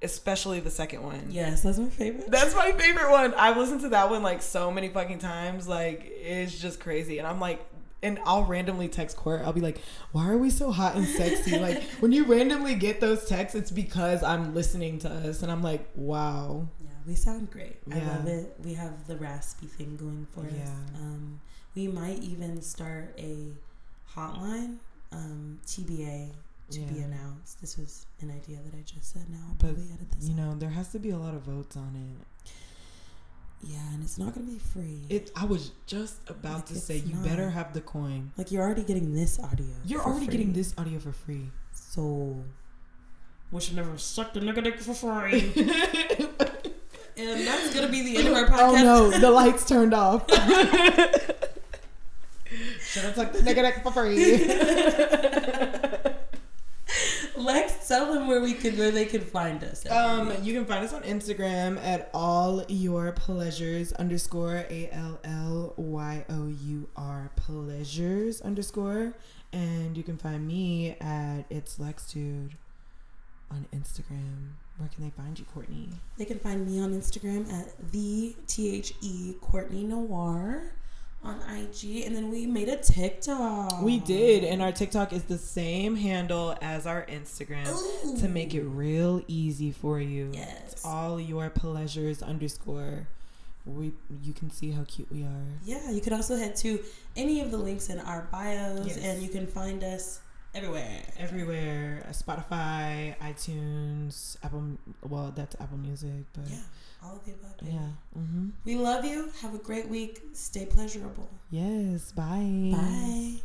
especially the second one. yes, that's my favorite. That's my favorite one. I've listened to that one like so many fucking times. Like it's just crazy. And I'm like, and I'll randomly text Court. I'll be like, "Why are we so hot and sexy?" like when you randomly get those texts, it's because I'm listening to us, and I'm like, "Wow." Yeah, we sound great. I love it. We have the raspy thing going for us. Yeah. Um, we might even start a hotline, um, TBA, to be announced. This was an idea that I just said. Now I'll But probably edit this. you out. know, there has to be a lot of votes on it. Yeah, and it's not gonna be free. It. I was just about Like, to it's say, you not. better have the coin. like you're already getting this audio. You're for already free. getting this audio for free. So, wish I never sucked a nigga dick for free. (laughs) and that's gonna be the end of our oh, podcast. oh no, the (laughs) lights turned off. Should have took the nigga neck for free. (laughs) Tell them where we could, where they could find us. Um, you can find us on Instagram at all your pleasures underscore a l l y o u r pleasures underscore, and you can find me at it's Lex Dude on Instagram. Where can they find you, Courtney? They can find me on Instagram at the T H E Courtney Noir on IG, and then we made a TikTok. We did, and our TikTok is the same handle as our Instagram Ooh. to make it real easy for you. Yes. It's all your pleasures underscore. we you can see how cute we are. Yeah, you can also head to any of the links in our bios, Yes. and you can find us everywhere. Everywhere, Spotify, iTunes, Apple. Well, that's Apple Music, but Yeah, all of the above. baby. yeah. Mm-hmm. We love you. Have a great week. Stay pleasurable. Yes. Bye. Bye.